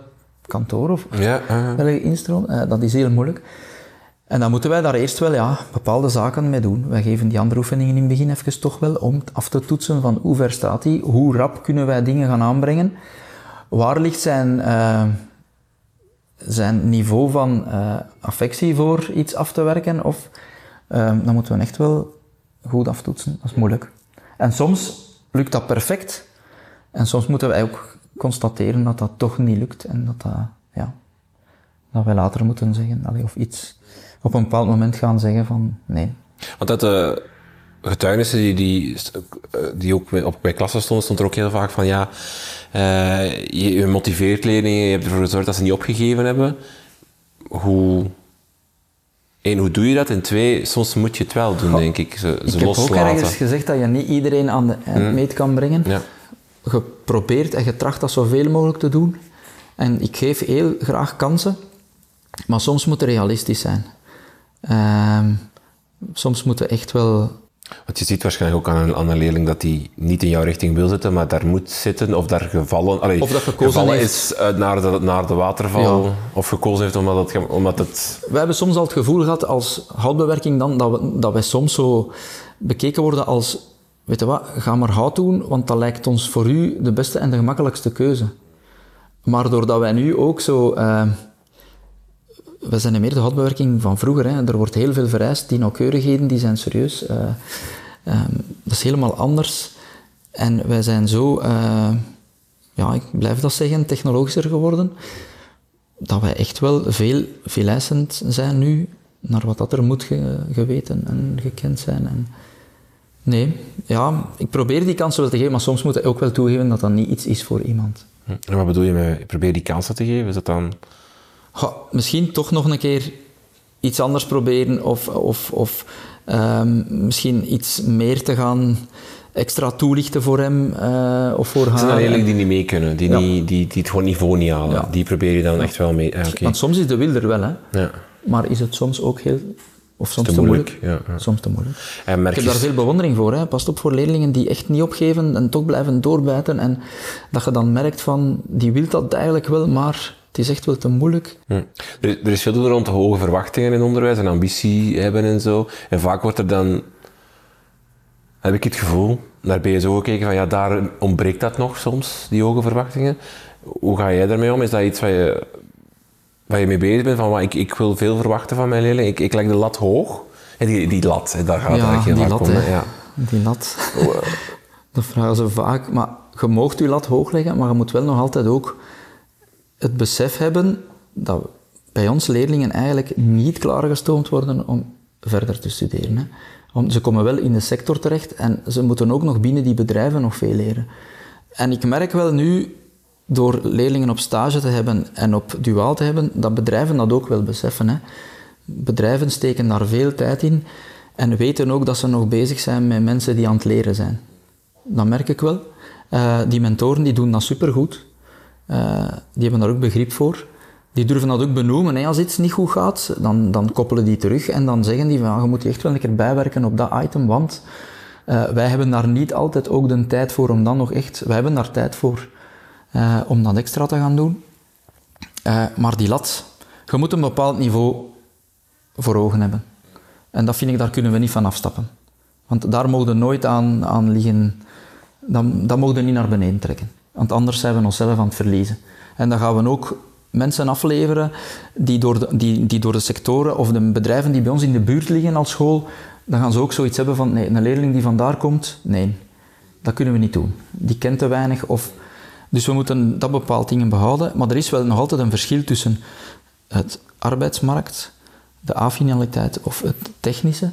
kantoor of ja, instroom. dat is heel moeilijk. En dan moeten wij daar eerst wel ja, bepaalde zaken mee doen. Wij geven die andere oefeningen in het begin even toch wel om af te toetsen van hoe ver staat hij, hoe rap kunnen wij dingen gaan aanbrengen, waar ligt zijn zijn niveau van uh, affectie voor iets af te werken, of uh, dan moeten we echt wel goed aftoetsen. Dat is moeilijk. En soms lukt dat perfect, en soms moeten wij ook constateren dat dat toch niet lukt en dat, dat, ja, dat wij later moeten zeggen, of iets op een bepaald moment gaan zeggen van nee. Want dat de getuigenissen die, die, die ook op, bij klassen stonden, stond er ook heel vaak van ja, uh, je, je, motiveert leerlingen, je hebt ervoor gezorgd dat ze niet opgegeven hebben. Hoe, één, hoe doe je dat? En twee, soms moet je het wel doen, denk ik. Ze, ik heb ook ergens gezegd dat je niet iedereen aan de hmm. meet kan brengen. Ja. Je probeert en je tracht dat zoveel mogelijk te doen. En ik geef heel graag kansen, maar soms moet het realistisch zijn. Uh, soms moeten echt wel want je ziet waarschijnlijk ook aan een, aan een leerling dat hij niet in jouw richting wil zitten, maar daar moet zitten, of daar gevallen, allee, of dat gekozen is uh, naar, de, naar de waterval, of gekozen heeft omdat het, omdat het... We hebben soms al het gevoel gehad als houtbewerking dan, dat, we, dat wij soms zo bekeken worden als, weet je wat, ga maar hout doen, want dat lijkt ons voor u de beste en de gemakkelijkste keuze. Maar doordat wij nu ook zo... Uh, we zijn meer de houtbewerking van vroeger. Hè. Er wordt heel veel vereist. Die nauwkeurigheden die zijn serieus. Uh, um, dat is helemaal anders. En wij zijn zo, uh, ja, ik blijf dat zeggen, technologischer geworden. Dat wij echt wel veel, veel eisend zijn nu naar wat dat er moet ge, geweten en gekend zijn. En nee, ja, ik probeer die kansen te geven, maar soms moet ik ook wel toegeven dat dat niet iets is voor iemand. En wat bedoel je met probeer die kansen te geven? Is dat dan misschien toch nog een keer iets anders proberen of, of, of um, misschien iets meer te gaan extra toelichten voor hem uh, of voor haar. Het zijn leerlingen die niet mee kunnen, die, niet, die, die het gewoon niveau niet halen. Ja. Die probeer je dan echt wel mee... Okay. Want soms is de wil er wel, hè. Ja. maar is het soms ook heel... Of soms te, moeilijk. Soms te moeilijk. En ik heb daar veel bewondering voor. Hè. Pas op voor leerlingen die echt niet opgeven en toch blijven doorbijten. En dat je dan merkt van, die wil dat eigenlijk wel, maar het is echt wel te moeilijk. Hm. Er, er, is veel rond hoge verwachtingen in onderwijs en ambitie hebben en zo. En vaak wordt er dan, heb ik het gevoel, naar BSO gekeken van ja, daar ontbreekt dat nog soms, die hoge verwachtingen. Hoe ga jij daarmee om? Is dat iets waar je, waar je mee bezig bent? Van, ik, ik wil veel verwachten van mijn leerling, ik, ik leg de lat hoog. En die, die lat, daar gaat ja, het eigenlijk heel lat, Ja. Die lat. Eh. (laughs) dat vragen ze vaak. Maar je moogt je lat hoog leggen, maar je moet wel nog altijd ook het besef hebben dat bij ons leerlingen eigenlijk niet klaargestoomd worden om verder te studeren. Hè. Ze komen wel in de sector terecht en ze moeten ook nog binnen die bedrijven nog veel leren. En ik merk wel nu, door leerlingen op stage te hebben en op duaal te hebben, dat bedrijven dat ook wel beseffen. Hè. Bedrijven steken daar veel tijd in en weten ook dat ze nog bezig zijn met mensen die aan het leren zijn. Dat merk ik wel. Uh, die mentoren die doen dat supergoed. Uh, die hebben daar ook begrip voor. Die durven dat ook benoemen. Hè. Als iets niet goed gaat, dan, dan koppelen die terug en dan zeggen die van je moet echt wel een keer bijwerken op dat item, want uh, wij hebben daar niet altijd ook de tijd voor om dan nog echt... Wij hebben daar tijd voor uh, om dat extra te gaan doen. Maar die lat, je moet een bepaald niveau voor ogen hebben. En dat vind ik, daar kunnen we niet van afstappen. Want daar mogen nooit aan, aan liggen... Dat, dat mogen niet naar beneden trekken. Want anders zijn we onszelf aan het verliezen. En dan gaan we ook mensen afleveren die door, de, die, die door de sectoren of de bedrijven die bij ons in de buurt liggen als school, dan gaan ze ook zoiets hebben van, nee, een leerling die vandaar komt, nee, dat kunnen we niet doen. Die kent te weinig. Of, dus we moeten dat bepaald dingen behouden. Maar er is wel nog altijd een verschil tussen het arbeidsmarkt, de affinaliteit of het technische.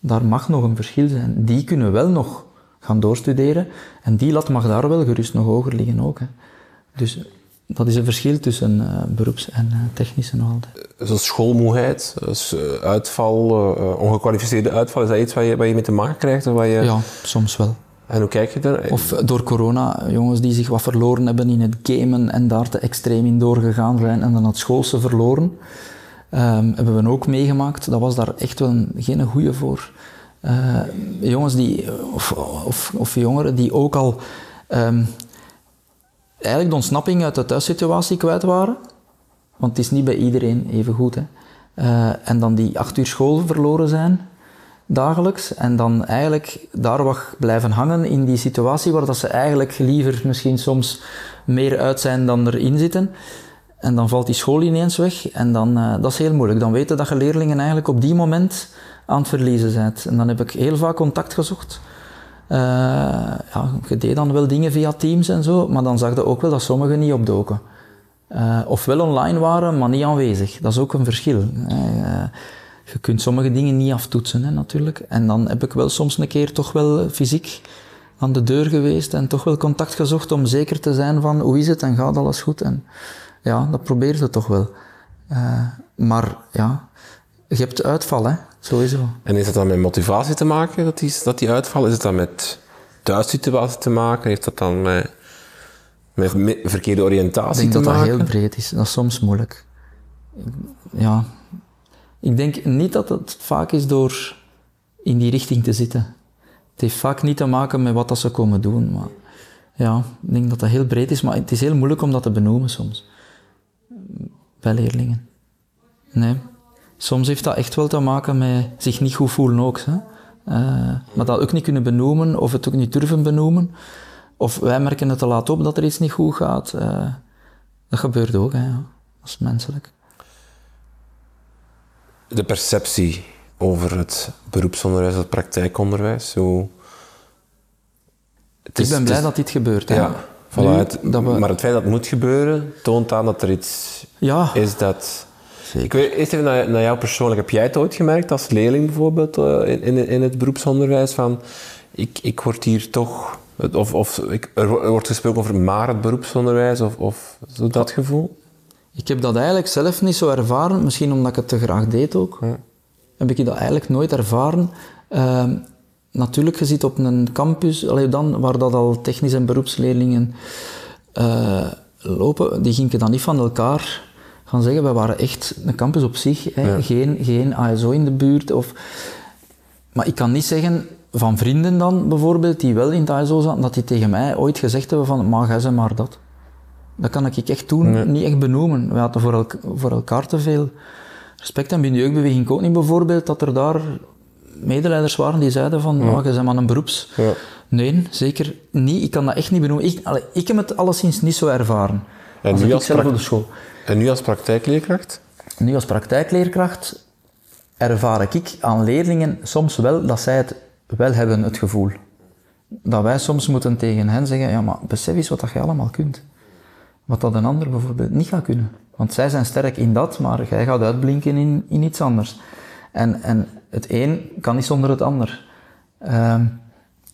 Daar mag nog een verschil zijn. Die kunnen wel nog gaan doorstuderen. En die lat mag daar wel gerust nog hoger liggen ook. Hè. Dus dat is een verschil tussen uh, beroeps- en uh, technische nog altijd. Zoals schoolmoeheid, dus, uh, uitval, ongekwalificeerde uitval, is dat iets waar je, waar je mee te maken krijgt? Of je... Ja, soms wel. En hoe kijk je daar? Of door corona, jongens die zich wat verloren hebben in het gamen en daar te extreem in doorgegaan zijn en dan het schoolse verloren, um, hebben we ook meegemaakt. Dat was daar echt wel een, geen goede voor. Jongens die, of, of, of, jongeren die ook al um, eigenlijk de ontsnapping uit de thuissituatie kwijt waren. Want het is niet bij iedereen even goed. Hè. Uh, en dan die acht uur school verloren zijn, dagelijks. En dan eigenlijk daar wat blijven hangen in die situatie waar dat ze eigenlijk liever misschien soms meer uit zijn dan erin zitten. En dan valt die school ineens weg. En dan, uh, dat is heel moeilijk. Dan weten dat je leerlingen eigenlijk op die moment aan het verliezen bent. En dan heb ik heel vaak contact gezocht uh, ja, je deed dan wel dingen via Teams en zo, maar dan zag je ook wel dat sommigen niet opdoken. Uh, of wel online waren, maar niet aanwezig. Dat is ook een verschil. Uh, je kunt sommige dingen niet aftoetsen, hè, natuurlijk. En dan heb ik wel soms een keer toch wel fysiek aan de deur geweest en toch wel contact gezocht om zeker te zijn van hoe is het en gaat alles goed. En ja, dat probeer je toch wel. maar ja, je hebt uitval, hè. Sowieso. En is dat dan met motivatie te maken, dat die, dat die uitval? Is het dan met thuissituatie te maken? Heeft dat dan met, met verkeerde oriëntatie te maken? Ik denk dat dat heel breed is. Dat is soms moeilijk. Ja. Ik denk niet dat het vaak is door in die richting te zitten. Het heeft vaak niet te maken met wat dat ze komen doen. Maar ja, ik denk dat dat heel breed is. Maar het is heel moeilijk om dat te benoemen soms. Bij leerlingen. Nee soms heeft dat echt wel te maken met zich niet goed voelen ook. Hè. Uh, maar dat ook niet kunnen benoemen of het ook niet durven benoemen. Of wij merken het te laat op dat er iets niet goed gaat. Uh, dat gebeurt ook, hè, ja. dat is menselijk. De perceptie over het beroepsonderwijs, het praktijkonderwijs, hoe... Het is, Ik ben blij dat dit gebeurt. Hè. Ja, we... Maar het feit dat het moet gebeuren, toont aan dat er iets ja. is dat ik eerst even naar, naar jou persoonlijk. Heb jij het ooit gemerkt als leerling bijvoorbeeld uh, in, in het beroepsonderwijs van ik, ik word hier toch, of, of ik, er wordt gesproken over maar het beroepsonderwijs of, of zo dat gevoel? Ik heb dat eigenlijk zelf niet zo ervaren, misschien omdat ik het te graag deed ook. Ja. Heb ik dat eigenlijk nooit ervaren. Uh, natuurlijk, je zit op een campus, alleen dan, waar dat al technisch en beroepsleerlingen uh, lopen, die gingen dan niet van elkaar gaan zeggen, wij waren echt een campus op zich, hè, geen, geen ASO in de buurt. Of... Maar ik kan niet zeggen van vrienden dan bijvoorbeeld, die wel in het ASO zaten, dat die tegen mij ooit gezegd hebben van, maar jij maar dat. Dat kan ik echt toen niet echt benoemen. We hadden voor, voor elkaar te veel respect. En binnen de jeugdbeweging ook niet bijvoorbeeld, dat er daar medeleiders waren die zeiden van, ja. je bent maar een beroeps. Ja. Nee, zeker niet. Ik kan dat echt niet benoemen. Ik, allee, ik heb het alleszins niet zo ervaren. En nu als, zelf op de school. En nu als praktijkleerkracht? Nu als praktijkleerkracht ervaar ik aan leerlingen soms wel dat zij het wel hebben, het gevoel. Dat wij soms moeten tegen hen zeggen, ja maar besef eens wat dat je allemaal kunt. Wat dat een ander bijvoorbeeld niet gaat kunnen. Want zij zijn sterk in dat, maar jij gaat uitblinken in, in iets anders. En, en het een kan niet zonder het ander. Ehm,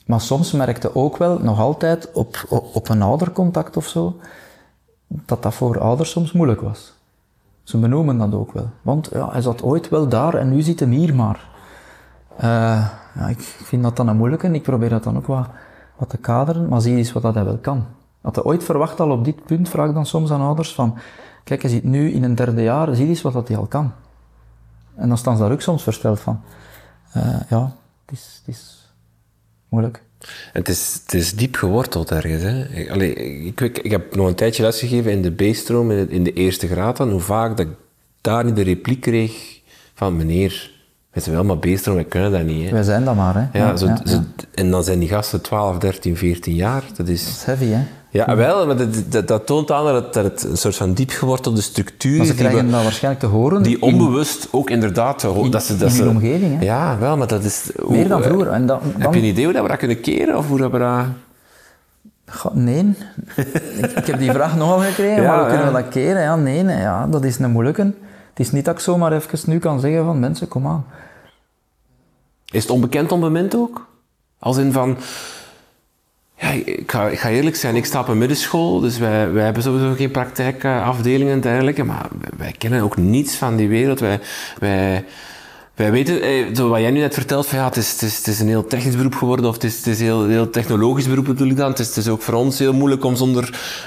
maar soms merkte ook wel, nog altijd, op, op een oudercontact of zo, dat dat voor ouders soms moeilijk was. Ze benoemen dat ook wel. Want ja, hij zat ooit wel daar en nu zit hem hier maar. Uh, ja, ik vind dat dan een moeilijke en ik probeer dat dan ook wat, wat te kaderen, maar zie eens wat dat hij wel kan. Had hij ooit verwacht al op dit punt, vraag dan soms aan ouders van, kijk, hij zit nu in een derde jaar, zie eens wat dat hij al kan. En dan staan ze daar ook soms versteld van. Uh, ja, het is, het is moeilijk. Het is, het is diep geworteld ergens. Hè? Allee, ik, ik, ik, heb nog een tijdje lesgegeven in de B-stroom, in, in, de eerste graad, en hoe vaak dat ik daar niet de repliek kreeg van meneer, weet je wel, maar B-stroom, wij kunnen dat niet. Hè? Wij zijn dat maar. Hè? Ja, zo, Zo, en dan zijn die gasten 12, 13, 14 jaar. Dat is, dat is heavy, hè? Ja, wel, maar dat, dat, toont aan dat het, een soort van diep gewortelde structuur is. ze krijgen dat waarschijnlijk te horen. Die onbewust ook inderdaad... Dat ze, dat in hun omgeving, hè? Ja, wel, maar dat is... Meer dan vroeger. En dan, Heb je een idee hoe dat we dat kunnen keren? Of hoe dat we dat... nee. ik, heb die vraag nogal gekregen, ja, maar hoe kunnen we dat keren? Ja, nee, nee, ja, dat is een moeilijke. Het is niet dat ik zomaar even nu kan zeggen van mensen, kom aan. Is het onbekend op moment ook? Als in van ja, ik ga, ik ga, eerlijk zijn, ik sta op een middenschool, dus wij, wij hebben sowieso geen praktijkafdelingen en dergelijke, maar wij, kennen ook niets van die wereld. Wij, wij, wij weten, eh, zo wat jij nu net vertelt, van ja, het is, het is, het is een heel technisch beroep geworden, of het is, het is een heel, heel technologisch beroep natuurlijk dan. Het is, het is ook voor ons heel moeilijk om zonder,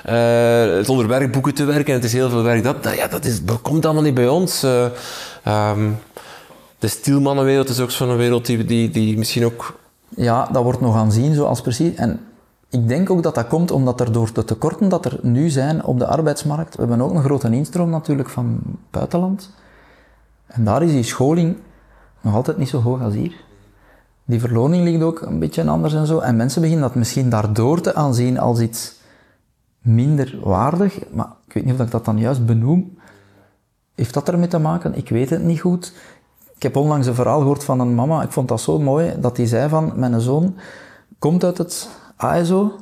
uh, zonder werkboeken te werken, en het is heel veel werk. Dat, dat, ja, dat, is, dat komt allemaal niet bij ons. Uh, de stielmannenwereld is ook zo'n wereld die, die, die misschien ook... Ja, dat wordt nog aanzien zoals precies. En ik denk ook dat dat komt omdat er door de tekorten dat er nu zijn op de arbeidsmarkt, we hebben ook een grote instroom natuurlijk van buitenland. En daar is die scholing nog altijd niet zo hoog als hier. Die verloning ligt ook een beetje anders en zo. En mensen beginnen dat misschien daardoor te aanzien als iets minder waardig. Maar ik weet niet of ik dat dan juist benoem. Heeft dat ermee te maken? Ik weet het niet goed. Ik heb onlangs een verhaal gehoord van een mama. Ik vond dat zo mooi dat die zei van, mijn zoon komt uit het ASO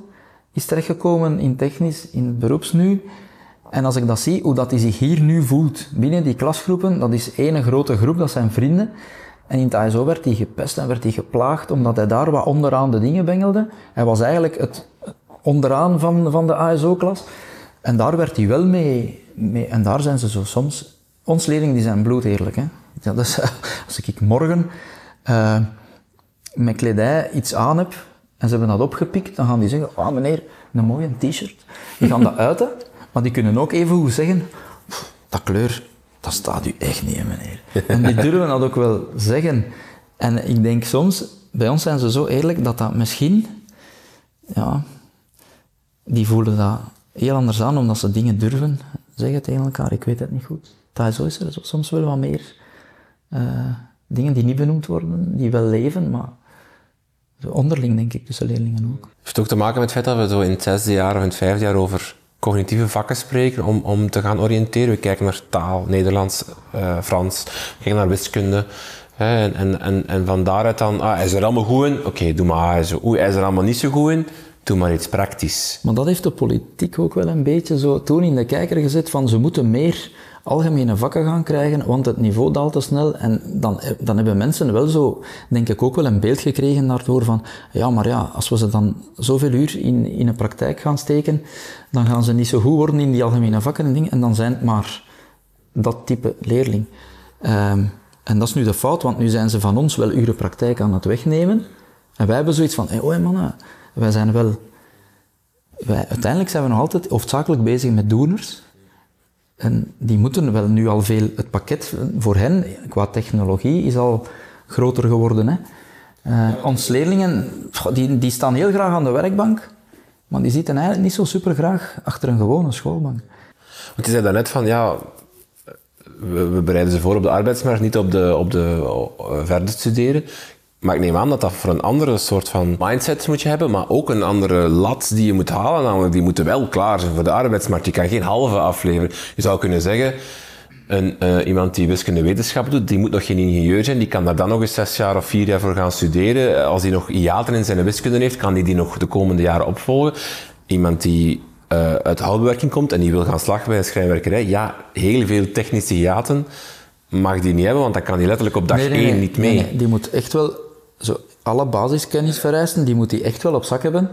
is terechtgekomen in technisch, in het beroeps nu. En als ik dat zie, hoe dat hij zich hier nu voelt binnen die klasgroepen, dat is één grote groep, dat zijn vrienden. En in het ASO werd hij gepest en werd hij geplaagd omdat hij daar wat onderaan de dingen bengelde. Hij was eigenlijk het onderaan van, van de ASO-klas. En daar werd hij wel mee, mee, En daar zijn ze zo soms... Ons leerlingen die zijn? Ja, dus, (laughs) als ik morgen uh, met kledij iets aan heb en ze hebben dat opgepikt, dan gaan die zeggen, ah oh, meneer, een mooie t-shirt. Die gaan dat (laughs) uiten, maar die kunnen ook even goed zeggen, dat kleur, dat staat u echt niet, meneer. (laughs) En die durven dat ook wel zeggen. En ik denk soms, bij ons zijn ze zo eerlijk dat dat misschien, ja, die voelen dat heel anders aan, omdat ze dingen durven zeggen tegen elkaar. Ik weet het niet goed. Dat zo is er soms wel wat meer uh, dingen die niet benoemd worden, die wel leven, maar onderling, denk ik, tussen leerlingen ook. Heeft het ook te maken met het feit dat we zo in het zesde jaar of in het vijfde jaar over cognitieve vakken spreken om, om te gaan oriënteren. We kijken naar taal, Nederlands, uh, Frans, we kijken naar wiskunde. Hè, en, en, en, en, van daaruit dan, ah, hij is er allemaal goed in, oké, doe maar zo. Hij is er allemaal niet zo goed in, doe maar iets praktisch. Maar dat heeft de politiek ook wel een beetje zo toen in de kijker gezet van ze moeten meer algemene vakken gaan krijgen, want het niveau daalt te snel. En dan, dan hebben mensen wel zo, denk ik, ook wel een beeld gekregen daardoor van, ja, maar ja, als we ze dan zoveel uur in, in een praktijk gaan steken, dan gaan ze niet zo goed worden in die algemene vakken en dingen, en dan zijn het maar dat type leerling. Ehm, en dat is nu de fout, want nu zijn ze van ons wel uren praktijk aan het wegnemen. En wij hebben zoiets van, hey, oh mannen, wij zijn wel... Uiteindelijk zijn we nog altijd hoofdzakelijk bezig met doeners. En die moeten wel nu al veel, het pakket voor hen qua technologie is al groter geworden. Hè. Uh, ons leerlingen, die, die staan heel graag aan de werkbank, maar die zitten eigenlijk niet zo super graag achter een gewone schoolbank. Want je zei daarnet van, ja, we, bereiden ze voor op de arbeidsmarkt, niet op de, op de uh, verder studeren. Maar ik neem aan dat dat voor een andere soort van mindset moet je hebben, maar ook een andere lat die je moet halen. Namelijk, die moeten wel klaar zijn voor de arbeidsmarkt. Je kan geen halve afleveren. Je zou kunnen zeggen, een, uh, iemand die wiskunde wetenschap doet, die moet nog geen ingenieur zijn. Die kan daar dan nog eens zes jaar of vier jaar voor gaan studeren. Als hij nog hiaten in zijn wiskunde heeft, kan hij die nog de komende jaren opvolgen. Iemand die uh, uit houtbewerking komt en die wil gaan slag bij een schrijnwerkerij, ja, heel veel technische hiaten mag die niet hebben, want dan kan hij letterlijk op dag nee, één niet mee. Nee, die moet echt wel, zo, alle basiskennis vereisten, die moet hij echt wel op zak hebben.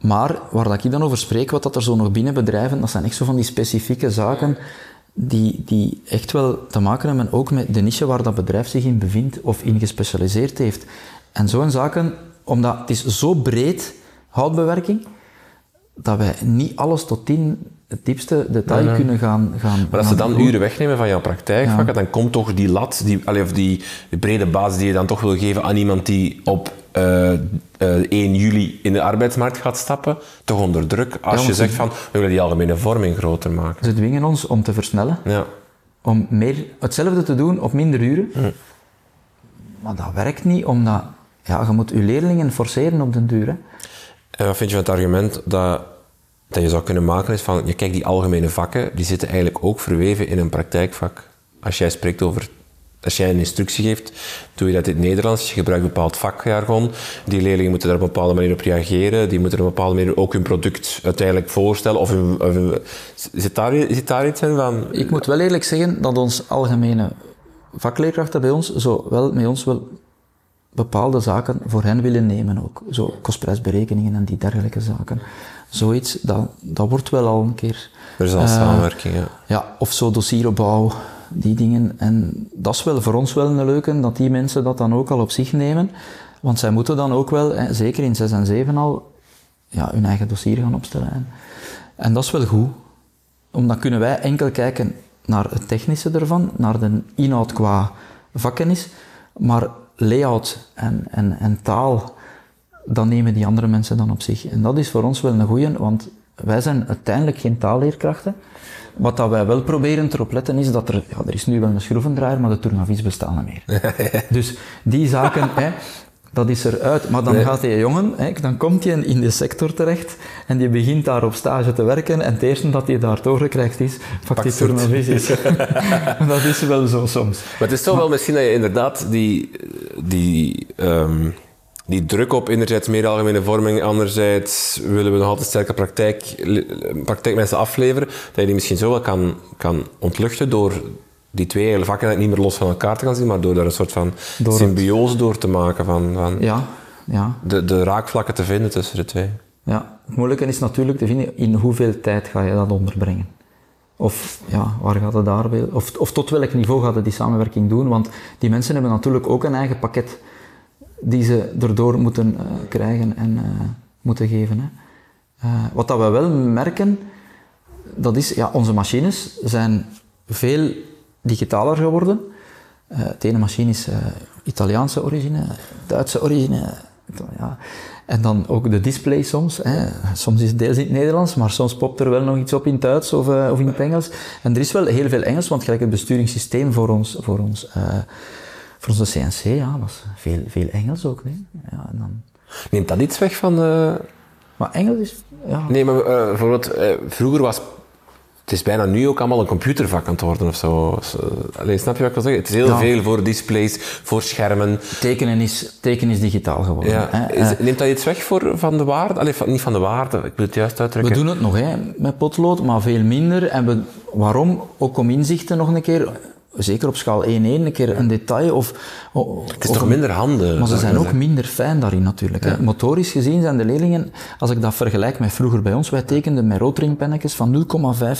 Maar waar dat ik dan over spreek, wat dat er zo nog binnen bedrijven, dat zijn echt zo van die specifieke zaken die, die echt wel te maken hebben ook met de niche waar dat bedrijf zich in bevindt of in gespecialiseerd heeft. En zo'n zaken, omdat het is zo breed, houtbewerking, dat wij niet alles tot in het diepste detail kunnen gaan, gaan... Maar als ze dan uren wegnemen van jouw praktijkvakken, dan komt toch die lat, die, of die, brede basis die je dan toch wil geven aan iemand die op uh, uh, 1 juli in de arbeidsmarkt gaat stappen, toch onder druk. Als je zegt van, we willen die algemene vorming groter maken. Ze dwingen ons om te versnellen. Ja. Om meer, hetzelfde te doen op minder uren. Hm. Maar dat werkt niet, omdat ja, je moet je leerlingen forceren op den duur. Hè. En wat vind je van het argument dat, dat je zou kunnen maken is van, je kijkt die algemene vakken, die zitten eigenlijk ook verweven in een praktijkvak. Als jij spreekt over als jij een instructie geeft, doe je dat in het Nederlands. Je gebruikt een bepaald vakjargon. Die leerlingen moeten daar op een bepaalde manier op reageren. Die moeten op een bepaalde manier ook hun product uiteindelijk voorstellen. Of, zit, daar, daar iets in van? Ik moet wel eerlijk zeggen dat ons algemene vakleerkrachten bij ons zo wel met ons wel bepaalde zaken voor hen willen nemen ook. Zo kostprijsberekeningen en die dergelijke zaken. Zoiets, dat, dat wordt wel al een keer... Er is al uh, samenwerking, ja. Ja, of zo dossieropbouw, die dingen. En dat is wel voor ons wel een leuke, dat die mensen dat dan ook al op zich nemen. Want zij moeten dan ook wel, zeker in 6 en 7 al, ja, hun eigen dossier gaan opstellen. En, en dat is wel goed. Omdat kunnen wij enkel kijken naar het technische ervan, naar de inhoud qua vakkennis, maar layout en, en, en taal, dan nemen die andere mensen dan op zich. En dat is voor ons wel een goeie, want wij zijn uiteindelijk geen taalleerkrachten. Wat dat wij wel proberen te letten is dat er, ja, er is nu wel een schroevendraaier, maar de tournavis bestaan niet meer. (laughs) dus die zaken, hè, dat is eruit. Maar dan gaat die jongen, hè, dan komt hij in de sector terecht en die begint daar op stage te werken en het eerste dat hij daar doorgekrijgt is, pak die (laughs) (laughs) dat is wel zo soms. Maar het is toch wel misschien dat je inderdaad die, die um die druk op enerzijds meer algemene vorming, anderzijds willen we nog altijd sterke praktijk, praktijkmensen afleveren, dat je die misschien zo wel kan, kan ontluchten door die twee vakken niet meer los van elkaar te gaan zien, maar door daar een soort van symbiose door te maken van, van ja, ja. De, de raakvlakken te vinden tussen de twee. Ja, het moeilijke is natuurlijk te vinden in hoeveel tijd ga je dat onderbrengen. Of ja, waar gaat het daar of, of tot welk niveau gaat het die samenwerking doen? Want die mensen hebben natuurlijk ook een eigen pakket die ze erdoor moeten uh, krijgen en uh, moeten geven. Hè. Uh, wat dat we wel merken, dat is, ja, onze machines zijn veel digitaler geworden. de ene machine is Italiaanse origine, Duitse origine, ja. En dan ook de display soms. Hè. Soms is het deels in het Nederlands, maar soms popt er wel nog iets op in het Duits of, of in het Engels. En er is wel heel veel Engels, want gelijk het besturingssysteem voor ons, voor ons voor onze CNC ja, was veel, veel Engels ook. Ja, en dan... Neemt dat iets weg van... Maar Engels is... Ja. Nee, maar bijvoorbeeld, vroeger was... Het is bijna nu ook allemaal een computervak aan het worden of zo. Allee, snap je wat ik wil zeggen? Het is heel veel voor displays, voor schermen. Tekenen is, tekenen is digitaal geworden. Ja. Hè? Is, neemt dat iets weg voor, van de waarde? Allee, van, niet van de waarde, ik wil het juist uitdrukken. We doen het nog hè, met potlood, maar veel minder. En we, waarom? Ook om inzichten nog een keer zeker op schaal 1-1 een keer een detail of... het is toch minder handen? Maar ze zijn ook minder fijn daarin natuurlijk. Hè. Motorisch gezien zijn de leerlingen, als ik dat vergelijk met vroeger bij ons, wij tekenden met roodringpennetjes van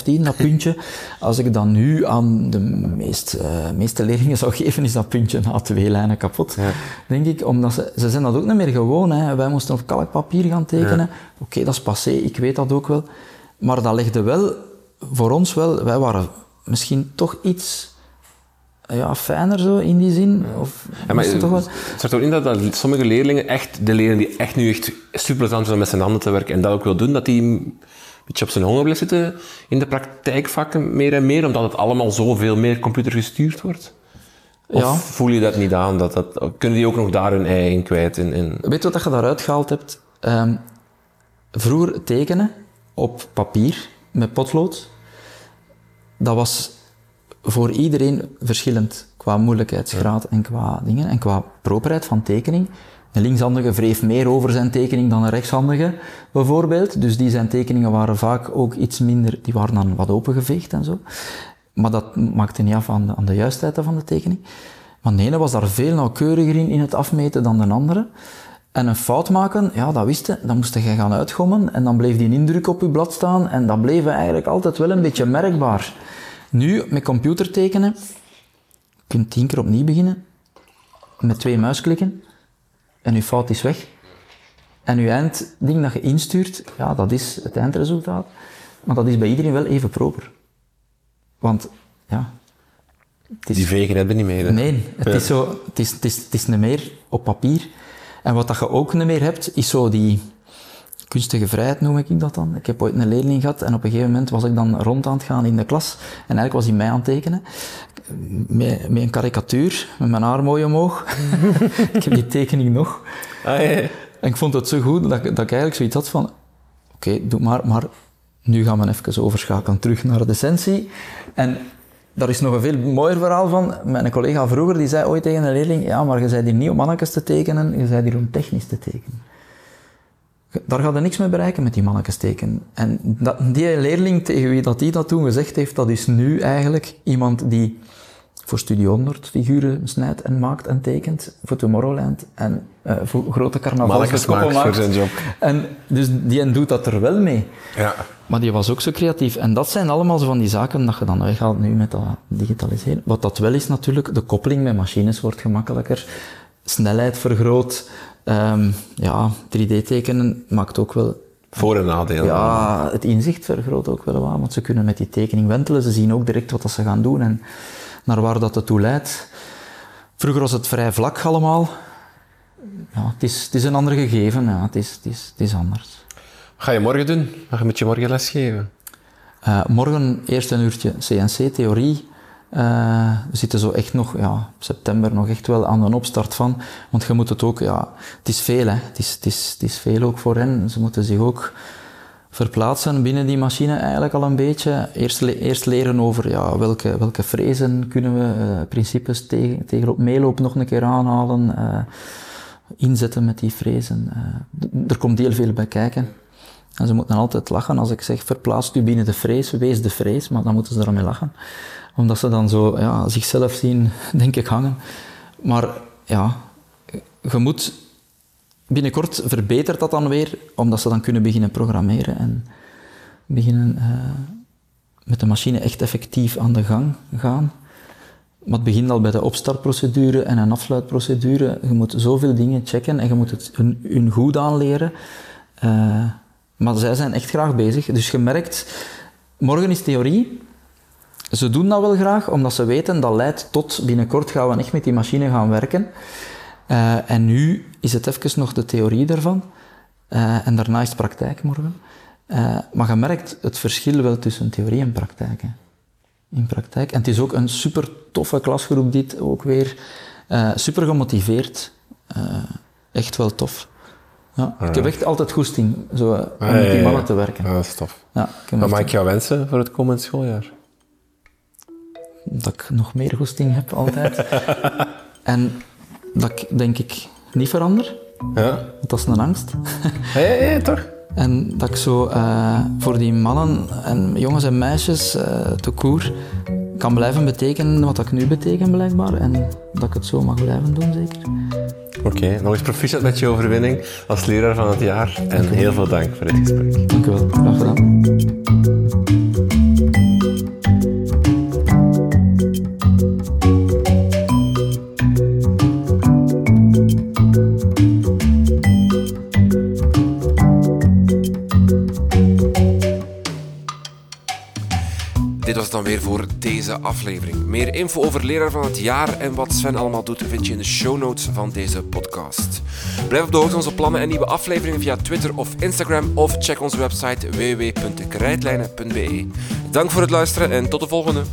0,15 dat puntje. (laughs) Als ik dat nu aan de meest, uh, meeste leerlingen zou geven, is dat puntje na twee lijnen kapot. Ja. Denk ik, omdat ze, ze zijn dat ook niet meer gewoon. Hè. Wij moesten op kalkpapier gaan tekenen. Oké, dat is passé, ik weet dat ook wel. Maar dat legde wel voor ons wel, wij waren misschien toch iets ja, fijner zo in die zin. Of, Ja, maar het het toch wel... staat ook in dat, dat sommige leerlingen, echt, de leerlingen die echt nu echt super plezant zijn om met zijn handen te werken en dat ook wil doen, dat die een beetje op zijn honger blijft zitten in de praktijkvakken meer en meer, omdat het allemaal zoveel meer computergestuurd wordt? Of Ja. voel je dat niet aan? Dat, dat, kunnen die ook nog daar hun ei in kwijt? In, in... Weet je wat je daaruit gehaald hebt? Ehm, vroeger tekenen op papier met potlood, dat was voor iedereen verschillend qua moeilijkheidsgraad en qua dingen en qua properheid van tekening. Een linkshandige wreef meer over zijn tekening dan een rechtshandige, bijvoorbeeld. Dus die zijn tekeningen waren vaak ook iets minder, die waren dan wat opengeveegd en zo. Maar dat maakte niet af aan de, aan de juistheid van de tekening. Maar de ene was daar veel nauwkeuriger in, in het afmeten dan de andere. En een fout maken, ja, dat wist je, dan moest je gaan uitgommen en dan bleef die indruk op je blad staan en dat bleef eigenlijk altijd wel een beetje merkbaar. Nu, met computertekenen, je kunt tien keer opnieuw beginnen, met twee muisklikken, en je fout is weg. En je eindding dat je instuurt, ja, dat is het eindresultaat. Maar dat is bij iedereen wel even proper. Want, ja... Het is, Die vegen hebben niet meer. hè? Nee, het is zo, het is, het is, het is niet meer op papier. En wat dat je ook niet meer hebt, is zo die kunstige vrijheid, noem ik dat dan. Ik heb ooit een leerling gehad en op een gegeven moment was ik dan rond aan het gaan in de klas. En eigenlijk was hij mij aan het tekenen. Met, met een karikatuur, met mijn haar mooi omhoog. (laughs) ik heb die tekening nog. Ah, ja. En ik vond het zo goed dat, ik- dat ik eigenlijk zoiets had van... Oké, doe maar, maar nu gaan we even overschakelen terug naar de essentie. En daar is nog een veel mooier verhaal van. Mijn collega vroeger die zei ooit tegen een leerling... Ja, maar je bent hier niet om mannetjes te tekenen, je bent hier om technisch te tekenen. Daar gaat er niks mee bereiken met die mannetjes tekenen. En dat, die leerling tegen wie dat die dat toen gezegd heeft, dat is nu eigenlijk iemand die voor Studio 100 figuren snijdt en maakt en tekent, voor Tomorrowland en eh, voor grote carnavalskoppen maakt voor maakt. zijn job. En dus die doet dat er wel mee. Ja. Maar die was ook zo creatief. En dat zijn allemaal zo van die zaken dat je dan weghaalt nu met dat digitaliseren. Wat dat wel is natuurlijk, de koppeling met machines wordt gemakkelijker. Snelheid vergroot. Ehm, ja, 3D-tekenen maakt ook wel... Voor- en nadelen. Ja, het inzicht vergroot ook wel wat. Want ze kunnen met die tekening wentelen. Ze zien ook direct wat dat ze gaan doen en naar waar dat het toe leidt. Vroeger was het vrij vlak allemaal. Ja, het, is, het is een ander gegeven. Ja, het, is, het, is, het is anders. Wat ga je morgen doen? Ga je met je morgen lesgeven? Eh, morgen eerst een uurtje CNC-theorie. Eh, we zitten zo echt nog, ja, september nog echt wel aan de opstart van. Want je moet het ook, ja, het is veel hè. Het is, het is, het is veel ook voor hen. Ze moeten zich ook verplaatsen binnen die machine eigenlijk al een beetje. Eerst, eerst leren over ja, welke, welke frezen kunnen we, eh, principes tegen, tegenop meeloop nog een keer aanhalen. eh, inzetten met die frezen. er komt heel veel bij kijken. En ze moeten altijd lachen als ik zeg, verplaatst u binnen de vrees, wees de vrees, maar dan moeten ze ermee lachen. Omdat ze dan zo ja, zichzelf zien, denk ik, hangen. Maar ja, je moet binnenkort verbetert dat dan weer, omdat ze dan kunnen beginnen programmeren en beginnen eh, met de machine echt effectief aan de gang gaan. Maar het begint al bij de opstartprocedure en een afsluitprocedure. Je moet zoveel dingen checken en je moet het hun, goed aanleren. Eh, maar zij zijn echt graag bezig. Dus je merkt, morgen is theorie. Ze doen dat wel graag, omdat ze weten dat leidt tot binnenkort gaan we echt met die machine gaan werken. Eh, en nu is het even nog de theorie daarvan. Eh, en daarna is het praktijk morgen. Eh, maar je merkt het verschil wel tussen theorie en praktijk. Hè. In praktijk. En het is ook een super toffe klasgroep, dit ook weer. Super gemotiveerd. Echt wel tof. Ja, ik heb echt altijd goesting zo, om Ah, met die mannen ja. te werken. Ja, dat is tof. Ja, ik Wat mag ik jou wensen voor het komend schooljaar? Dat ik nog meer goesting heb altijd. (laughs) en dat ik denk ik niet verander, Ja? want dat is een angst. (laughs) Ja, toch? En dat ik zo eh, voor die mannen en jongens en meisjes uh, te koer kan blijven betekenen wat ik nu beteken blijkbaar. En dat ik het zo mag blijven doen zeker. Oké, nog eens proficiat met je overwinning als leraar van het jaar. En heel veel dank voor dit gesprek. Dank u wel, graag gedaan. Dan weer voor deze aflevering. Meer info over leraar van het jaar en wat Sven allemaal doet vind je in de show notes van deze podcast. Blijf op de hoogte van onze plannen en nieuwe afleveringen via Twitter of Instagram of check onze website www.krijtlijnen.be. Dank voor het luisteren en tot de volgende.